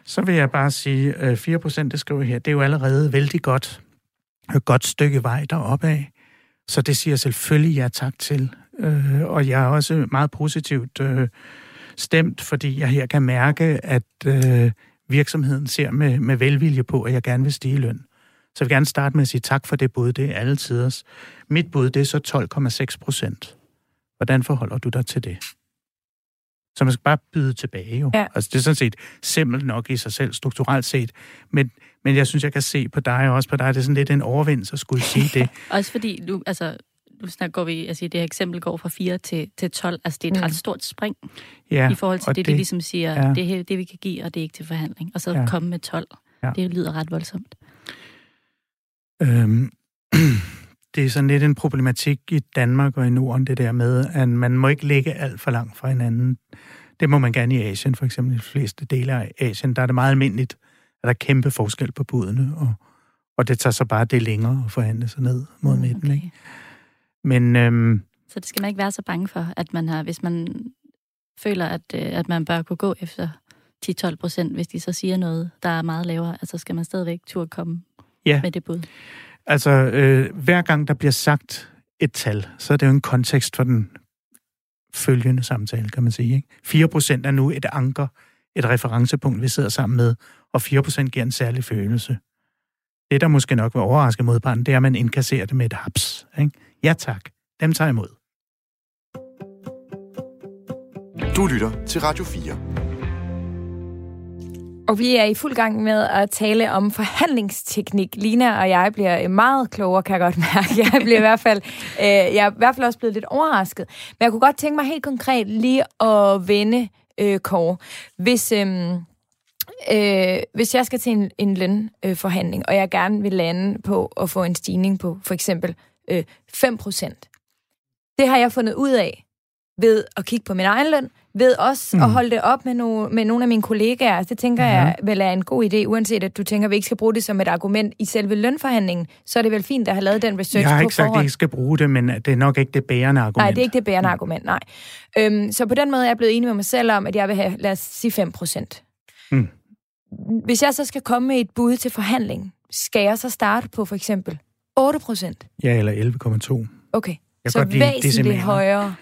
Så vil jeg bare sige, øh, 4 procent, det skriver jeg her, det er jo allerede vældig godt. Et godt stykke vej deroppe af. Så det siger jeg selvfølgelig ja tak til. Øh, og jeg er også meget positivt øh, stemt, fordi jeg her kan mærke, at øh, virksomheden ser med, med velvilje på, at jeg gerne vil stige løn. Så jeg vil gerne starte med at sige tak for det bud, det er alle tiders. Mit bud, det er så 12,6 procent. Hvordan forholder du dig til det? Så man skal bare byde tilbage jo. Ja. Altså det er sådan set simpelt nok i sig selv, strukturelt set. Men, men jeg synes, jeg kan se på dig og også på dig, det er sådan lidt en overvindelse at skulle sige det. [laughs] Også fordi, nu, altså, nu snakker går vi, altså det her eksempel går fra 4 til, til 12, altså det er et Mm. ret stort spring Ja, i forhold til det, det, de ligesom siger, ja. det er det, vi kan give, og det er ikke til forhandling. Og så Ja. komme med 12. Ja. Ja. Det lyder ret voldsomt. Øhm, [clears throat] det er sådan lidt en problematik i Danmark og i Norden, det der med, at man må ikke ligge alt for langt fra hinanden. Det må man gerne i Asien, for eksempel i de fleste dele af Asien. Der er det meget almindeligt, at der er kæmpe forskel på budene, og, og det tager så bare det længere at forhandle sig ned mod midten. Ikke? Men øhm, Så det skal man ikke være så bange for, at man har, hvis man føler, at, øh, at man bør kunne gå efter 10-12 procent, hvis de så siger noget, der er meget lavere. Altså skal man stadigvæk turde komme Ja. med det bud. Altså, øh, hver gang der bliver sagt et tal, så er det jo en kontekst for den følgende samtale, kan man sige. Ikke? 4% er nu et anker, et referencepunkt, vi sidder sammen med, og 4% giver en særlig følelse. Det, der måske nok vil overraske modparten, det er, at man indkasserer det med et haps. Ikke? Ja tak, dem tager imod. Du lytter til Radio 4. Og vi er i fuld gang med at tale om forhandlingsteknik. Lina og jeg bliver meget klogere, kan jeg godt mærke. Jeg bliver i hvert fald, øh, jeg er i hvert fald også blevet lidt overrasket. Men jeg kunne godt tænke mig helt konkret lige at vende øh, Kåre. Hvis, øh, øh, hvis jeg skal til en, en lønforhandling, øh, og jeg gerne vil lande på at få en stigning på for eksempel øh, 5%, det har jeg fundet ud af ved at kigge på min egen løn, ved også mm. at holde det op med, no, med nogle af mine kollegaer. Det tænker ja. jeg vel er en god idé, uanset at du tænker, at vi ikke skal bruge det som et argument i selve lønforhandlingen. Så er det vel fint at have lavet den research på Jeg har ikke sagt, at forhånd. I ikke skal bruge det, men det er nok ikke det bærende argument. Nej, det er ikke det bærende argument, nej. Øhm, så på den måde er jeg blevet enig med mig selv om, at jeg vil have, lad os sige 5 procent. Mm. Hvis jeg så skal komme med et bud til forhandling, skal jeg så starte på for eksempel 8 procent? Ja, eller 11,2. Okay, Jeg så væsentligt højere.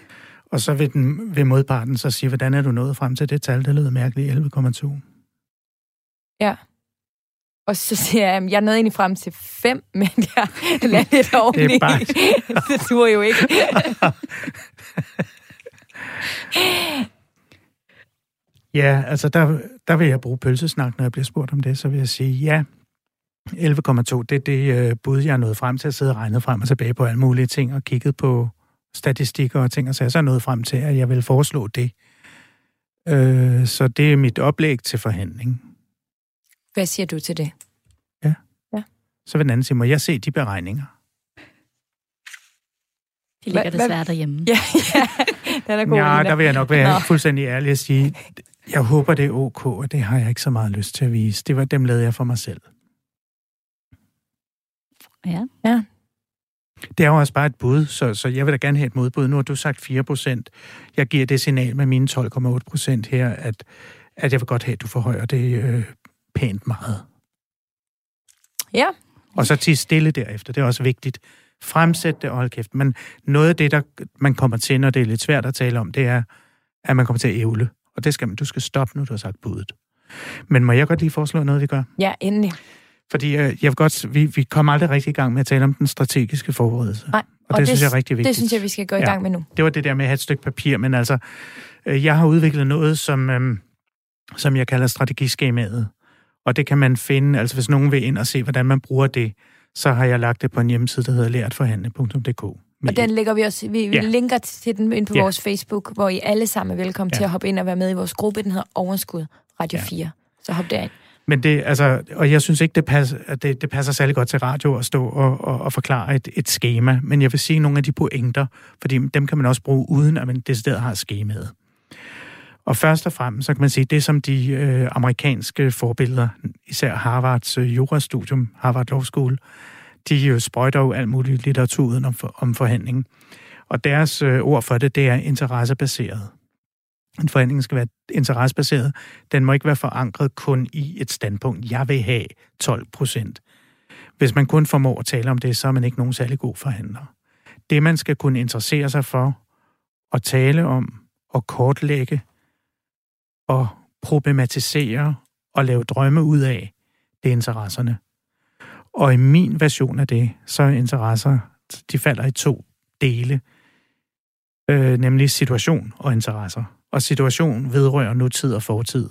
Og så vil, den, vil modparten så sige, hvordan er du nået frem til det tal, det lyder mærkeligt, 11,2. Ja. Og så siger jeg, at jeg nåede egentlig frem til 5, [laughs] men jeg lader lidt oveni. bare- [laughs] det turer jo ikke. [laughs] Ja, altså der, der vil jeg bruge pølsesnak, når jeg bliver spurgt om det, så vil jeg sige, ja, 11,2, det er det uh, bud, jeg er nået frem til at sidde og regne frem og tilbage på alle mulige ting, og kigget på statistikker og ting, og så er jeg nået frem til, at jeg vil foreslå det. Uh, så det er mit oplæg til forhandling. Hvad siger du til det? Så vil den anden sige, må jeg se de beregninger? De ligger Hva- hva- desværre derhjemme. Ja, ja. Den er god, Ja, der vil jeg nok være Nå. fuldstændig ærlig at sige, jeg håber, det er ok, og det har jeg ikke så meget lyst til at vise. Det var dem lavede jeg for mig selv. Ja. Det er jo også bare et bud, så, så jeg vil da gerne have et modbud. Nu har du sagt 4 procent. Jeg giver det signal med mine 12,8 procent her, at, at jeg vil godt have, at du forhøjer det øh, pænt meget. Ja, Og så til stille derefter. Det er også vigtigt. Fremsæt det og hold kæft. Men noget af det, der man kommer til, når det er lidt svært at tale om, det er, at man kommer til at ævle. Og det skal man. Du skal stoppe nu, du har sagt budet. Men må jeg godt lige foreslå noget, vi gør? ja, endelig. Fordi øh, jeg vil godt, vi, vi kommer aldrig rigtig i gang med at tale om den strategiske forberedelse. Nej, og, det, det synes jeg er rigtig vigtigt. Det synes jeg, vi skal gå i gang med nu. det var det der med at have et stykke papir, men altså, øh, jeg har udviklet noget, som, øhm, som jeg kalder strategiskemaet. Og det kan man finde, altså hvis nogen vil ind og se, hvordan man bruger det, så har jeg lagt det på en hjemmeside, der hedder lærtforhandle.dk. Og den lægger vi også, vi, vi Ja. linker til den ind på Ja. vores Facebook, hvor I alle sammen er velkommen Ja. til at hoppe ind og være med i vores gruppe. Den hedder Overskud Radio Ja. 4. Så hop derind. Men det, altså, og jeg synes ikke, det passer, at det, det passer særlig godt til radio at stå og, og, og forklare et, et schema, men jeg vil sige nogle af de pointer, fordi dem kan man også bruge uden, at man decideret har skemaet. Og først og fremmest, så kan man sige, det som de øh, amerikanske forbilleder, især Harvards øh, jurastudium, Harvard Law School, de jo sprøjter jo alt muligt litteratur uden om, for, om forhandlingen. Og deres øh, ord for det, det er interessebaseret. En forhandling skal være interessebaseret. Den må ikke være forankret kun i et standpunkt. Jeg vil have 12 procent. Hvis man kun formår at tale om det, så er man ikke nogen særlig god forhandler. Det, man skal kunne interessere sig for, og tale om, og kortlægge, og problematisere, og lave drømme ud af, det er interesserne. Og i min version af det, så er interesser, de falder i to dele, øh, nemlig situation og interesser. Og situation vedrører nutid og fortid,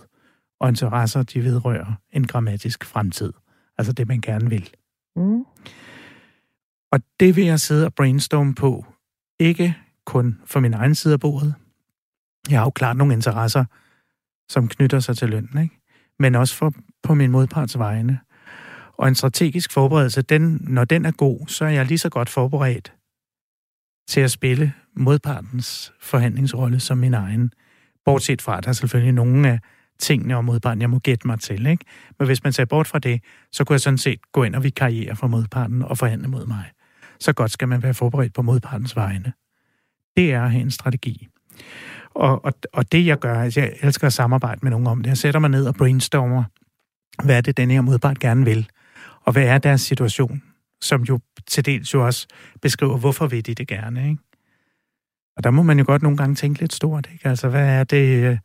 og interesser, de vedrører en grammatisk fremtid. Altså det, man gerne vil. Mm. Og det vil jeg sidde og brainstorme på, ikke kun for min egen side af bordet. Jeg har jo klart nogle interesser, som knytter sig til lønnen, ikke? men også for, på min modparts vegne. Og en strategisk forberedelse, den, når den er god, så er jeg lige så godt forberedt til at spille modpartens forhandlingsrolle som min egen. Bortset fra, at der er selvfølgelig nogle af tingene om modparten, jeg må gætte mig til. Ikke? Men hvis man ser bort fra det, så kunne jeg sådan set gå ind og vikariere for modparten og forhandle mod mig. Så godt skal man være forberedt på modpartens vegne. Det er at have en strategi. Og, og, og det, jeg gør, altså jeg elsker at samarbejde med nogen om det. Jeg sætter mig ned og brainstormer, hvad er det, den her modpart gerne vil, og hvad er deres situation, som jo til dels jo også beskriver, hvorfor vil de det gerne, ikke? Og der må man jo godt nogle gange tænke lidt stort, ikke? Altså, hvad er det, øh,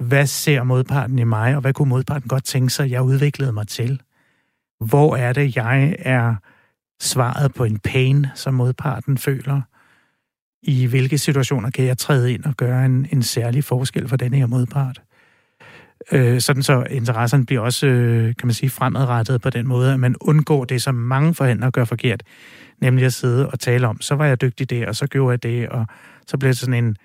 hvad ser modparten i mig, og hvad kunne modparten godt tænke sig, jeg udviklede mig til? Hvor er det, jeg er svaret på en pain, som modparten føler? I hvilke situationer kan jeg træde ind og gøre en, en særlig forskel for denne her modpart? Øh, sådan så interesserne bliver også, øh, kan man sige, fremadrettet på den måde, at man undgår det, som mange forhandlere gør forkert, nemlig at sidde og tale om, så var jeg dygtig der, og så gjorde jeg det, og så bliver det sådan en,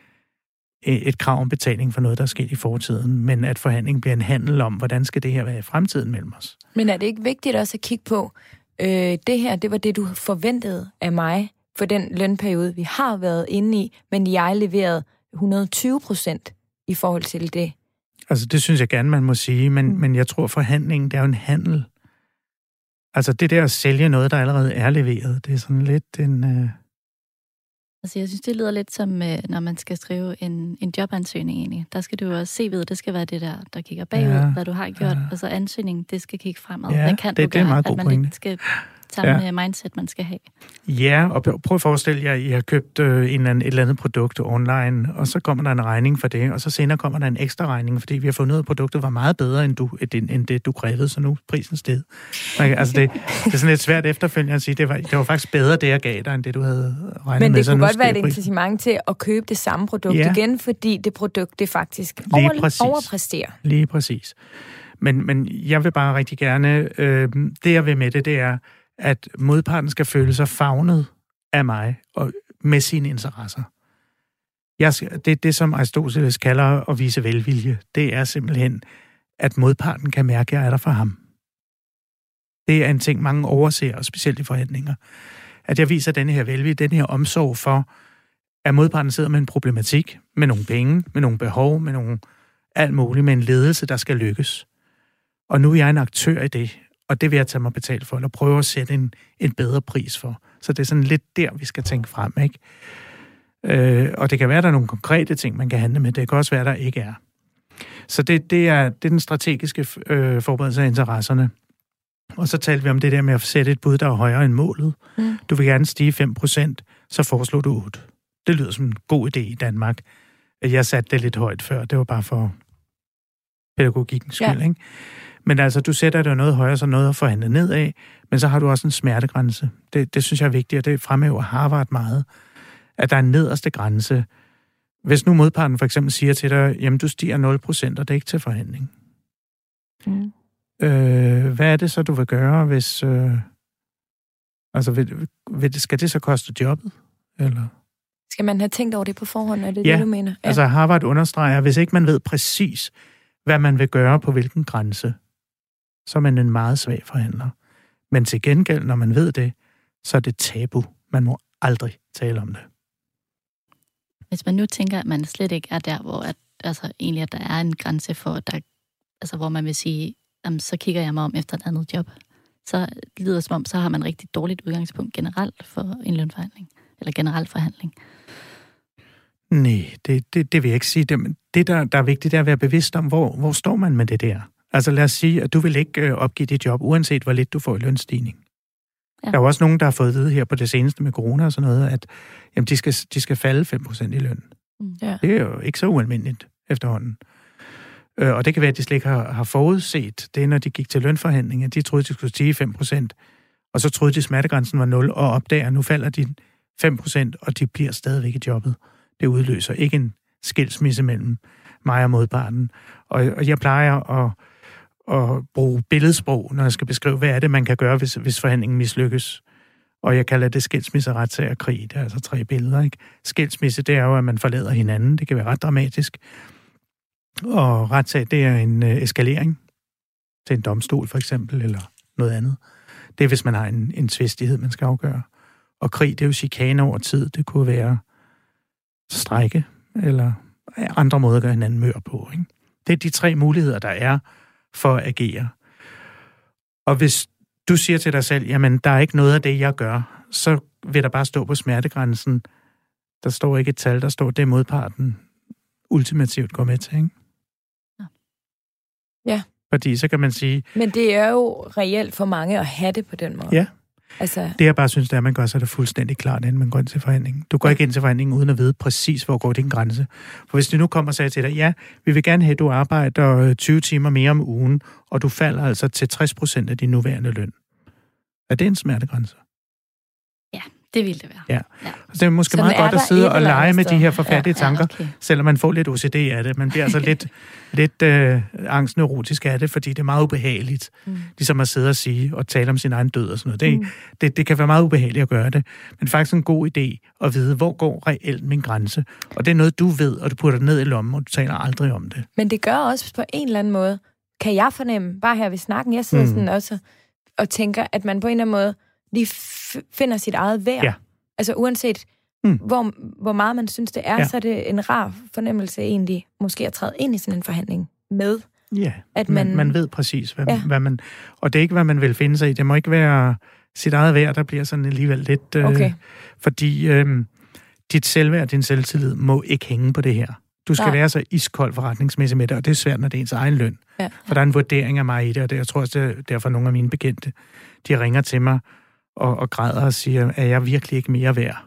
et krav om betaling for noget, der er sket i fortiden, men at forhandling bliver en handel om, hvordan skal det her være i fremtiden mellem os. Men er det ikke vigtigt også at kigge på, øh, det her, det var det, du forventede af mig for den lønperiode, vi har været inde i, men jeg leverede 120 procent i forhold til det. Altså, det synes jeg gerne, man må sige, men, mm. men jeg tror, forhandlingen, det er jo en handel. Altså, det der at sælge noget, der allerede er leveret, det er sådan lidt en... Øh Altså, jeg synes, det lyder lidt som, øh, når man skal skrive en, en jobansøgning egentlig. Der skal du jo også se ved, det skal være det der, der kigger bagud, ja, hvad du har gjort. Ja. Altså ansøgningen, det skal kigge fremad. Ja, Hvad kan det, du det er gøre, meget at man pointe. ikke skal samme ja. mindset, man skal have. Ja, og prøv at forestille jer, at I har købt øh, en eller anden, et eller andet produkt online, og så kommer der en regning for det, og så senere kommer der en ekstra regning, fordi vi har fundet ud af, at produktet var meget bedre, end, du, end, end det, du krævede, så nu prisen sted. Altså det, det er sådan lidt svært efterfølgende at sige, det var, det var faktisk bedre, det jeg gav dig, end det du havde regnet Men med. det så kunne godt være et incitament til at købe det samme produkt Ja. igen, fordi det produkt, det faktisk Lige over, præcis. overpræsterer. Lige præcis. Men, men jeg vil bare rigtig gerne, øh, det jeg vil med det, det er, at modparten skal føle sig favnet af mig og med sine interesser. Jeg skal, det, det, som Aristoteles kalder at vise velvilje, det er simpelthen, at modparten kan mærke, at jeg er der for ham. Det er en ting, mange overser, og specielt i forhandlinger. At jeg viser denne her velvilje, den her omsorg for, at modparten sidder med en problematik, med nogle penge, med nogle behov, med nogle alt muligt, med en ledelse, der skal lykkes. Og nu er jeg en aktør i det, og det vil jeg tage mig betalt for, eller prøve at sætte en, en bedre pris for. Så det er sådan lidt der, vi skal tænke frem, ikke? Øh, og det kan være, at der er nogle konkrete ting, man kan handle med. Det kan også være, at der ikke er. Så det, det, er, det er den strategiske øh, forberedelse af interesserne. Og så talte vi om det der med at sætte et bud, der er højere end målet. Mm. Du vil gerne stige 5%, så foreslår du 8. Det lyder som en god idé i Danmark. Jeg satte det lidt højt før. Det var bare for pædagogikkens skyld, Ja. ikke? Men altså, du sætter det jo noget højere, så noget at forhandle ned af, men så har du også en smertegrænse. Det, det synes jeg er vigtigt, og det fremhæver Harvard meget, at der er en nederste grænse. Hvis nu modparten for eksempel siger til dig, jamen du stiger 0%, og det er ikke til forhandling. Mm. Øh, hvad er det så, du vil gøre, hvis... Øh, altså, vil, vil, det- skal det så koste jobbet? Eller? Skal man have tænkt over det på forhånd? Er det Ja, det, du mener? Ja. Altså Harvard understreger, at hvis ikke man ved præcis, hvad man vil gøre på hvilken grænse, så er man en meget svag forhandler. Men til gengæld, når man ved det, så er det tabu. Man må aldrig tale om det. Hvis man nu tænker, at man slet ikke er der, hvor at, altså, egentlig, at der er en grænse for, at der, altså, hvor man vil sige, jamen, så kigger jeg mig om efter et andet job, så lyder det som om, så har man rigtig dårligt udgangspunkt generelt for en lønforhandling, eller generelt forhandling. Nej, det, det, det vil jeg ikke sige. Det, det der, der er vigtigt, det er at være bevidst om, hvor, hvor står man med det der. Altså lad os sige, at du vil ikke øh, opgive dit job, uanset hvor lidt du får i lønstigning. Ja. Der er jo også nogen, der har fået at vide her på det seneste med corona og sådan noget, at jamen, de, skal, de skal falde 5% i løn. Mm. Ja. Det er jo ikke så ualmindeligt efterhånden. Øh, og det kan være, at de slet ikke har, har forudset det, når de gik til lønforhandlinger. De troede, de skulle stige 5%, og så troede de, at smertegrænsen var 0, og opdager, at nu falder de 5%, og de bliver stadigvæk i jobbet. Det udløser ikke en skilsmisse mellem mig og modparten. Og, og jeg plejer at, at bruge billedsprog, når jeg skal beskrive, hvad er det, man kan gøre, hvis, hvis forhandlingen mislykkes. Og jeg kalder det skilsmisse, retssag og krig. Det er altså tre billeder, ikke? Skilsmisse, det er jo, at man forlader hinanden. Det kan være ret dramatisk. Og retssag, det er en øh, eskalering til en domstol, for eksempel, eller noget andet. Det er, hvis man har en, en tvistighed, man skal afgøre. Og krig, det er jo chikane over tid. Det kunne være strække, eller andre måder at gøre hinanden mør på. Ikke? Det er de tre muligheder, der er for at agere. Og hvis du siger til dig selv, jamen, der er ikke noget af det, jeg gør, så vil der bare stå på smertegrænsen, der står ikke et tal, der står, det modparten ultimativt går med til, ikke? Ja. Ja. Fordi så kan man sige, Men det er jo reelt for mange at have det på den måde. Ja. Altså, det jeg bare synes, det er, at man gør sig det fuldstændig klart, inden man går ind til forhandlingen. Du går ikke ind til forhandlingen uden at vide præcis, hvor går din grænse. For hvis de nu kommer og siger til dig, ja, vi vil gerne have, at du arbejder 20 timer mere om ugen, og du falder altså til 60 procent af din nuværende løn. Er det en smertegrænse? Det ville det være. Ja. ja. Så det er måske Sådan meget godt at sidde og lege med de her forfærdelige Ja, tanker, okay. selvom man får lidt OCD af det. Man bliver altså [laughs] lidt, lidt øh, angstneurotisk af det, fordi det er meget ubehageligt, Mm. ligesom at sidde og sige og tale om sin egen død og sådan noget. Det, Mm. det, det kan være meget ubehageligt at gøre det, men faktisk en god idé at vide, hvor går reelt min grænse. Og det er noget, du ved, og du putter det ned i lommen, og du taler aldrig om det. Men det gør også på en eller anden måde, kan jeg fornemme, bare her ved snakken, jeg sidder mm. sådan også og tænker, at man på en eller anden måde lige finder sit eget værd. Ja. Altså uanset, Mm. hvor, hvor meget man synes, det er, Ja. så er det en rar fornemmelse egentlig, måske at træde ind i sådan en forhandling med. Ja, At man, man- man ved præcis, hvad, ja. Hvad man... Og det er ikke, hvad man vil finde sig i. Det må ikke være sit eget værd, der bliver sådan alligevel lidt... Øh, Okay. Fordi øh, dit selvværd, din selvtillid, må ikke hænge på det her. Du skal Nej. være så iskold forretningsmæssigt med det, og det er svært, når det er ens egen løn. Ja. For der er en vurdering af mig i det, og det, jeg tror også, det er derfor nogle af mine bekendte, de ringer til mig og, og græder og siger, at jeg virkelig ikke mere værd.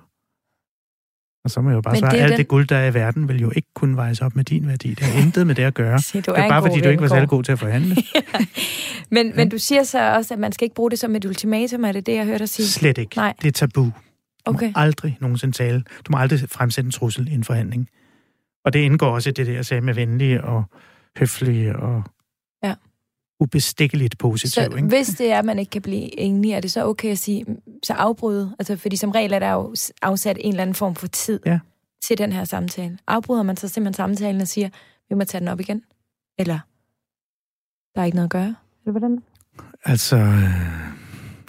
Og så må jeg jo bare svare, er alt den- det guld, der er i verden, vil jo ikke kunne vejes op med din værdi. Det har intet med det at gøre. [laughs] Se, Det er bare, fordi du ikke var særlig god til at forhandle. [laughs] Men, men du siger så også, at man skal ikke bruge det som et ultimatum, er det det, jeg hørte dig sige? Slet ikke. Nej. Det er tabu. Du Okay. må aldrig nogensinde tale. Du må aldrig fremsætte en trussel i en forhandling. Og det indgår også i det der, jeg sagde med venlige og høflige og Ja. Ubestikkeligt positiv. Så ikke? hvis det er, at man ikke kan blive enige, er det så okay at sige, så afbryde? Altså, fordi som regel er der jo afsat en eller anden form for tid Ja. til den her samtale. Afbryder man så simpelthen samtalen og siger, vi må tage den op igen? Eller, der er ikke noget at gøre? Eller hvordan? Altså, øh,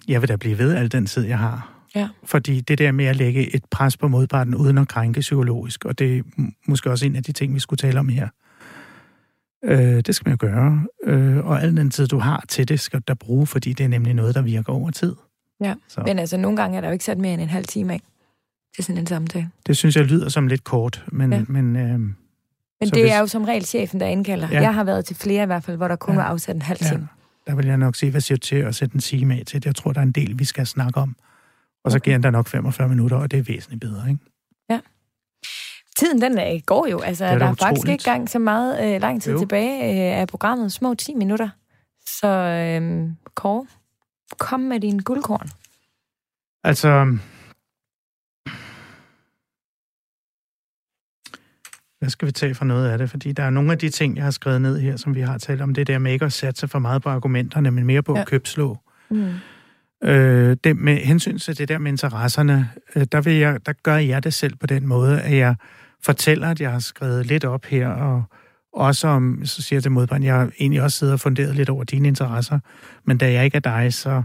jeg vil da blive ved al den tid, jeg har. Ja. Fordi det der med at lægge et pres på modparten uden at krænke psykologisk, og det er måske også en af de ting, vi skulle tale om her. Øh, det skal man jo gøre. Øh, og al den tid, du har til det, skal du da bruge, fordi det er nemlig noget, der virker over tid. Ja. Så Men altså, nogle gange er der jo ikke sat mere end en halv time af til sådan en samtale. det synes jeg lyder som lidt kort, men, Ja. ja. men øh, Men det hvis- er jo som regel chefen, der indkalder. Ja. Jeg har været til flere i hvert fald, hvor der kun Ja. var afsat en halv Ja. time. der vil jeg nok sige, hvad siger du til at sætte en time af til det? Jeg tror, der er en del, vi skal snakke om. Og så Okay. giver den der nok 45 minutter, og det er væsentligt bedre, ikke? Tiden, den øh, går jo. Altså, Det er der er faktisk ikke gang så meget øh, lang tid Jo. tilbage øh, af programmet. Små 10 minutter. Så øh, Kåre, kom med din guldkorn. Altså... Hvad skal vi tage for noget af det? Fordi der er nogle af de ting, jeg har skrevet ned her, som vi har talt om, det der med ikke at satse for meget på argumenterne, men mere på. Ja. at købslå. Mm. Øh, det, med hensyn til det der med interesserne, øh, der, vil jeg, der gør jeg det selv på den måde, at jeg fortæller, at jeg har skrevet lidt op her, og også om, så siger jeg til modparten, jeg har egentlig også siddet og funderet lidt over dine interesser, men da jeg ikke er dig, så,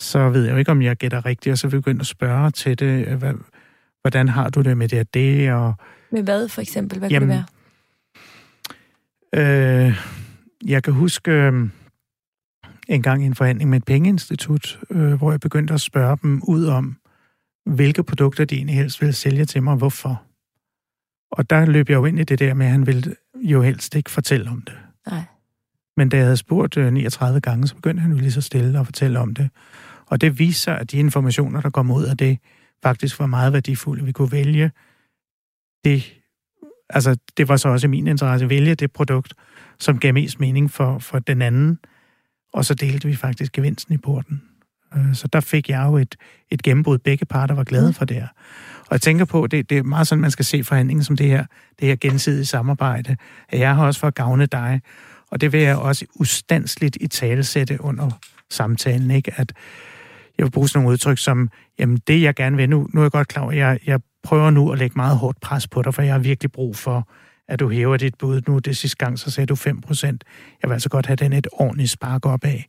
så ved jeg jo ikke, om jeg gætter rigtigt, og så vil jeg begynde at spørge til det, øh, hvad, hvordan har du det med det og det, og Med hvad for eksempel? Hvad Jamen, kunne det være? Øh, jeg kan huske øh, en gang i en forhandling med et pengeinstitut, øh, hvor jeg begyndte at spørge dem ud om, hvilke produkter de egentlig helst ville sælge til mig, og hvorfor. Og der løb jeg jo ind i det der med, at han ville jo helst ikke fortælle om det. Nej. Men da jeg havde spurgt øh, 39 gange, så begyndte han jo lige så stille at fortælle om det. Og det viser sig, at de informationer, der kom ud af det, faktisk var meget værdifulde. Vi kunne vælge det, altså det var så også min interesse, at vælge det produkt, som gav mest mening for, for den anden, og så delte vi faktisk gevinsten i porten. Øh, Så der fik jeg jo et, et gennembrud. Begge parter var glade Mm. for det her. Og jeg tænker på, det, det er meget sådan, man skal se forhandlingen som det her, det her gensidige samarbejde. At jeg har også for at gavne dig, og det vil jeg også ustandsligt i talesætte under samtalen, ikke? At jeg vil bruge sådan nogle udtryk som, jamen det jeg gerne vil, nu, nu er jeg godt klar over, jeg, jeg prøver nu at lægge meget hårdt pres på dig, for jeg har virkelig brug for, at du hæver dit bud. Nu det sidste gang, så sagde du 5 procent. Jeg vil altså godt have den et ordentligt spark op af.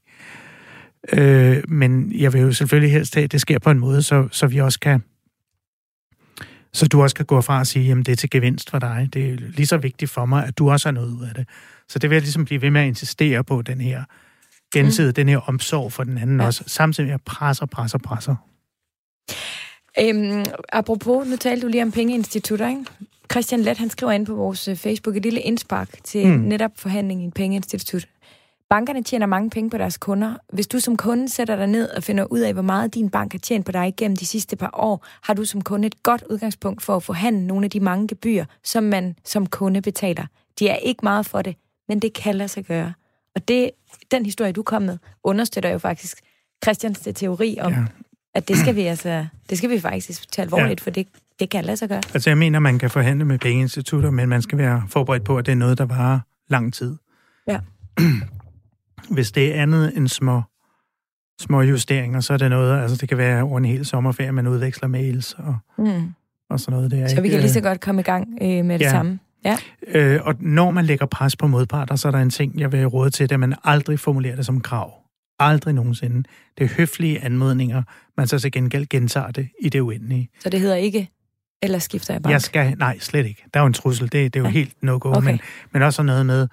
Øh, men jeg vil jo selvfølgelig helst have, at det sker på en måde, så, så vi også kan så du også kan gå fra og sige, jamen det er til gevinst for dig. Det er lige så vigtigt for mig, at du også har noget ud af det. Så det vil jeg ligesom blive ved med at insistere på, den her gensidige, mm. den her omsorg for den anden ja. Også, samtidig med at jeg presser, presser, presser. Øhm, apropos, nu talte du lige om pengeinstitutter, ikke? Christian Let, han skriver ind på vores øh, Facebook et lille indspark til mm. netop forhandling i et pengeinstitut. Bankerne tjener mange penge på deres kunder. Hvis du som kunde sætter dig ned og finder ud af, hvor meget din bank har tjent på dig igennem de sidste par år, har du som kunde et godt udgangspunkt for at forhandle nogle af de mange gebyr, som man som kunde betaler. De er ikke meget for det, men det kan lade sig gøre. Og det, den historie, du kom med, understøtter jo faktisk Christians teori om, ja. at det skal vi altså, det skal vi faktisk tage alvorligt, ja. for det, det kan lade sig gøre. Altså jeg mener, man kan forhandle med pengeinstitutter, men man skal være forberedt på, at det er noget, der varer lang tid. Ja. [clears throat] Hvis det er andet end små, små justeringer, så er det noget, altså det kan være over en hel sommerferie, man udveksler mails og, mm. og sådan noget. Det er så ikke, vi kan lige så godt komme i gang øh, med det ja. samme. Ja. Øh, og når man lægger pres på modparter, så er der en ting, jeg vil råde til, at man aldrig formulerer det som krav. Aldrig nogensinde. Det er høflige anmodninger, man så til gengæld gentager det i det uendelige. Så det hedder ikke, eller skifter jeg bank? Jeg skal, nej, slet ikke. Der er jo en trussel, det, det er jo ja. helt no-go, okay. men, men også noget med,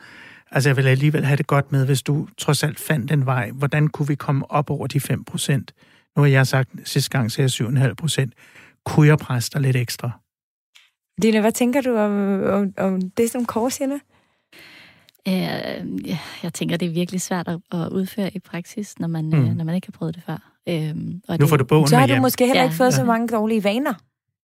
altså jeg vil alligevel have det godt med, hvis du trods alt fandt en vej, hvordan kunne vi komme op over de 5 procent? Nu har jeg sagt, sidste gang sagde jeg 7,5 procent. Kunne jeg presse dig lidt ekstra? Dina, hvad tænker du om, om, om det, som Kåre siger nu? Øh, jeg tænker, det er virkelig svært at udføre i praksis, når man, mm. når man ikke har prøvet det før. Øhm, og nu får du bogen Så har du hjem. måske heller ja. ikke fået ja. så mange dårlige vaner.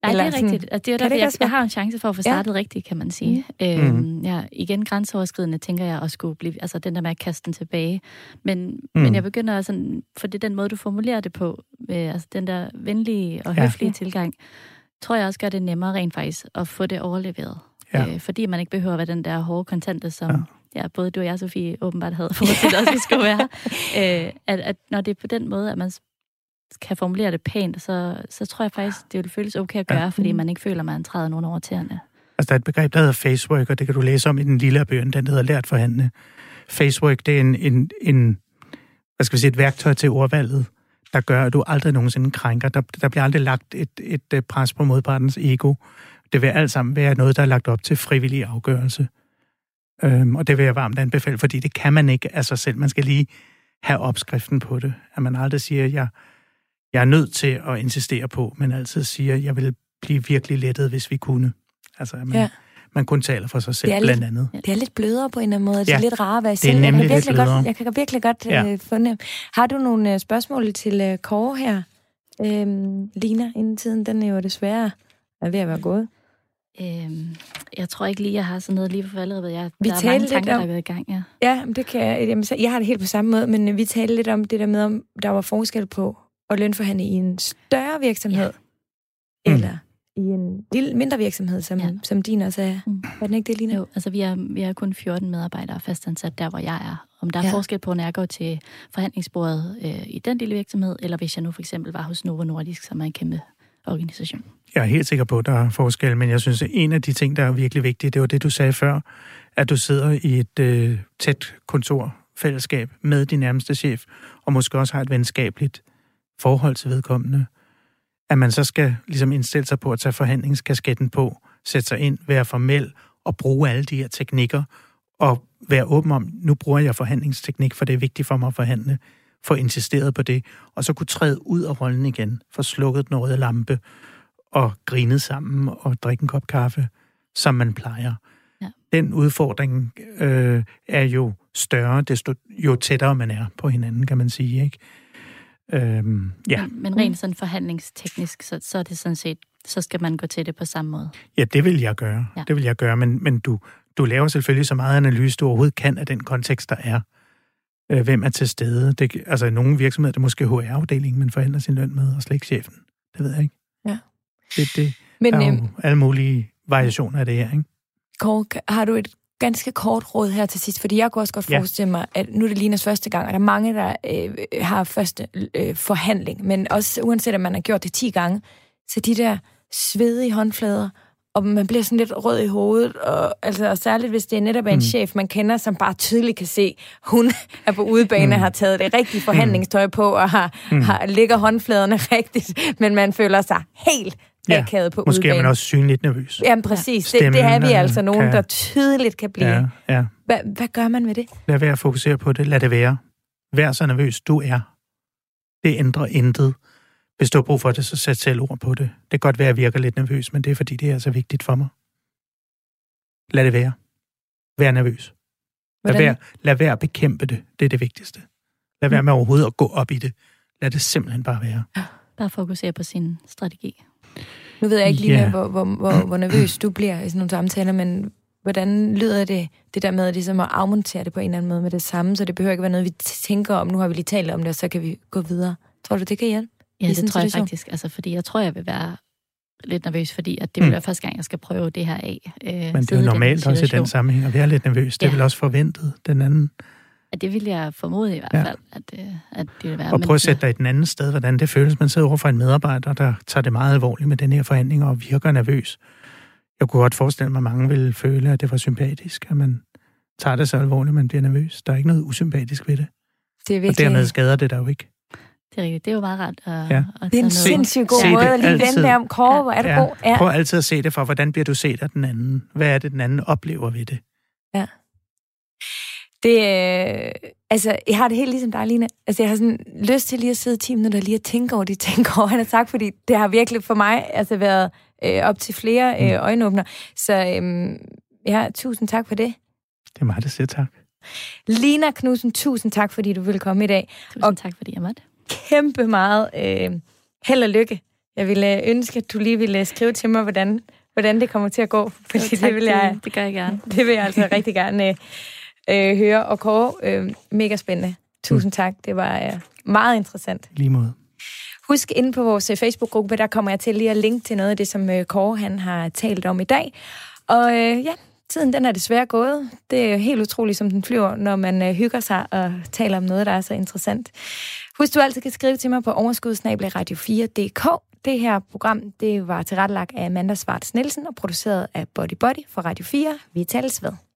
Nej, Eller det er sådan, rigtigt. Og det er derfor, det jeg, jeg har en chance for at få startet ja. rigtigt, kan man sige. Mm. Øhm, mm. ja, igen grænseoverskridende, tænker jeg, at skulle blive, altså den der med at kaste den tilbage. Men, mm. men jeg begynder sådan, for det er den måde, du formulerer det på, øh, altså den der venlige og høflige ja. tilgang, tror jeg også gør det nemmere rent faktisk at få det overleveret. Ja. Øh, fordi man ikke behøver at være den der hårde kontante, som ja. Ja, både du og jeg, Sofie, åbenbart havde [laughs] forestillet os, vi skulle være. [laughs] Øh, at, at når det er på den måde, at man kan formulere det pænt, så, så tror jeg faktisk, det vil føles okay at gøre, ja. fordi man ikke føler, man træder nogen over tæerne. Altså, der er et begreb, der hedder facework, og det kan du læse om i den lille bøgen, den hedder Lært forhandle. Facework, det er en, en, en, hvad skal vi sige, et værktøj til ordvalget, der gør, at du aldrig nogensinde krænker. Der, der bliver aldrig lagt et, et, et pres på modpartens ego. Det vil alt sammen være noget, der er lagt op til frivillig afgørelse. Øhm, og det vil jeg varmt anbefale, fordi det kan man ikke af sig selv. Man skal lige have opskriften på det. At man aldrig siger, at jeg, jeg er nødt til at insistere på, men altid siger, at jeg vil blive virkelig lettet, hvis vi kunne. Altså, at man, ja. man kun taler for sig selv, blandt lidt, andet. Det er lidt blødere på en eller anden måde. Det er ja, lidt rarere at være det er nemlig jeg lidt blødere. Godt, jeg kan virkelig godt ja. uh, fornemme. Har du nogle uh, spørgsmål til uh, Kåre her, uh, Lina, inden tiden? Den er jo desværre er ved at være gået. Øhm, jeg tror ikke lige, jeg har sådan noget lige for allerede. Jeg, vi der er mange tanker, om, der er i gang, ja. Ja, det kan jeg. Jamen, jeg har det helt på samme måde, men vi talte lidt om det der med, om der var forskel på at lønforhandle i en større virksomhed, ja. eller mm. i en lille, mindre virksomhed, som, ja. som din også er. Mm. Var den ikke det, Lina? Jo, altså vi er, vi er kun 14 medarbejdere fastansat der, hvor jeg er. Om der er ja. forskel på, når jeg går til forhandlingsbordet øh, i den lille virksomhed, eller hvis jeg nu for eksempel var hos Novo Nordisk, som er en kæmpe organisation. Jeg er helt sikker på, at der er forskel, men jeg synes, at en af de ting, der er virkelig vigtige, det var det, du sagde før, at du sidder i et øh, tæt kontorfællesskab med din nærmeste chef, og måske også har et venskabeligt forhold til vedkommende. At man så skal ligesom indstille sig på at tage forhandlingskasketten på, sætte sig ind, være formel og bruge alle de her teknikker, og være åben om, nu bruger jeg forhandlingsteknik, for det er vigtigt for mig at forhandle, få insisteret på det, og så kunne træde ud af rollen igen, få slukket den røde lampe, og grine sammen og drikke en kop kaffe, som man plejer. Ja. Den udfordring øh, er jo større, desto jo tættere man er på hinanden, kan man sige. Ikke? Øhm, ja. men, rent sådan forhandlingsteknisk, så, så er det sådan set, så skal man gå til det på samme måde. Ja, det vil jeg gøre. Ja. Det vil jeg gøre, men, men du, du laver selvfølgelig så meget analyse, du overhovedet kan af den kontekst, der er. Øh, hvem er til stede? Det, altså i nogle virksomheder, det er måske HR-afdelingen, man forhandler sin løn med, og slet ikke chefen. Det ved jeg ikke. Ja. Det, det Men, er jo øhm, alle mulige variationer af det her, ikke? Kåre, har du et ganske kort råd her til sidst, fordi jeg kunne også godt forestille mig, at nu er det Linas første gang, og der er mange, der øh, har første øh, forhandling, men også uanset at man har gjort det 10 gange, så de der svedige håndflader, og man bliver sådan lidt rød i hovedet, og, altså, og særligt hvis det er netop en mm. chef, man kender, som bare tydeligt kan se, hun [laughs] er på udebane mm. har taget det rigtige forhandlingstøj på, og har, mm. har ligger håndfladerne [laughs] rigtigt, men man føler sig helt ja, akavet på måske udebane. er man også synligt nervøs. Jamen præcis, det, det er vi altså nogen, kan... der tydeligt kan blive. Ja, ja. Hva, hvad gør man med det? Lad være at fokusere på det, lad det være. Vær så nervøs, du er. Det ændrer intet. Hvis du har brug for det, så sæt selv ord på det. Det kan godt være, at jeg virker lidt nervøs, men det er fordi, det er så vigtigt for mig. Lad det være. Vær nervøs. Lad være, lad være at bekæmpe det. Det er det vigtigste. Lad være med overhovedet at gå op i det. Lad det simpelthen bare være. [gasps] Bare fokusere på sin strategi. Nu ved jeg ikke lige, Ja. yeah. hvor, hvor, hvor, hvor nervøs du bliver i sådan nogle samtaler, men hvordan lyder det, det der med ligesom at afmontere det på en eller anden måde med det samme, så det behøver ikke være noget, vi tænker om, nu har vi lige talt om det, og så kan vi gå videre. Tror du, det kan hjælpe? Ja, det tror jeg faktisk. Altså, fordi jeg tror, jeg vil være lidt nervøs, fordi at det vil Mm. første gang, jeg skal prøve det her af. Øh, Men det er jo normalt også i den sammenhæng at være lidt nervøs. Det er vel også forventet, den anden. At det vil jeg formode i hvert Ja. fald, at, øh, at det vil være. Og prøv at sætte dig i den anden sted, hvordan det føles. Man sidder over for en medarbejder, der tager det meget alvorligt med den her forhandling og virker nervøs. Jeg kunne godt forestille mig, at mange ville føle, at det var sympatisk, at man tager det så alvorligt, at man bliver nervøs. Der er ikke noget usympatisk ved det. Det er Og virkelig... dermed skader det der jo ikke. Det er rigtigt. Det er jo meget rart at, Ja. at Det er en sindssygt god Se det måde at lige altid. vende det om. Kåre, hvor er du Ja. god. Ja. Prøv altid at se det for, hvordan bliver du set af den anden? Hvad er det, den anden oplever ved det? Det, øh, altså, jeg har det helt ligesom dig, Line. Altså, jeg har sådan lyst til lige at sidde 10 minutter og lige at tænke over de [laughs] ting, Kåre han har sagt, fordi det har virkelig for mig altså været øh, op til flere Mm. øh, øjenåbner. Så øh, ja, tusind tak for det. Det er mig, der siger tak. Lina Knudsen, tusind tak, fordi du ville komme i dag. Tusind Og- tak, fordi jeg måtte. Kæmpe meget øh, held og lykke. Jeg ville øh, ønske, at du lige ville skrive til mig, hvordan, hvordan det kommer til at gå. Fordi Jo, tak, det vil jeg, det, det gør jeg gerne. det vil jeg altså rigtig gerne øh, øh, høre. Og Kåre, øh, mega spændende. Tusind tak. Det var øh, meget interessant. Lige måde. Husk inde på vores øh, Facebook-gruppe, der kommer jeg til lige at linke til noget af det, som øh, Kåre han har talt om i dag. Og øh, ja, tiden den er desværre gået. Det er helt utroligt, som den flyver, når man øh, hygger sig og taler om noget, der er så interessant. Husk, du altid kan skrive til mig på overskudsnabelagradio4.dk. Det her program, det var tilrettelagt af Amanda Svarts Nielsen og produceret af Body Body for Radio 4. Vi tales ved.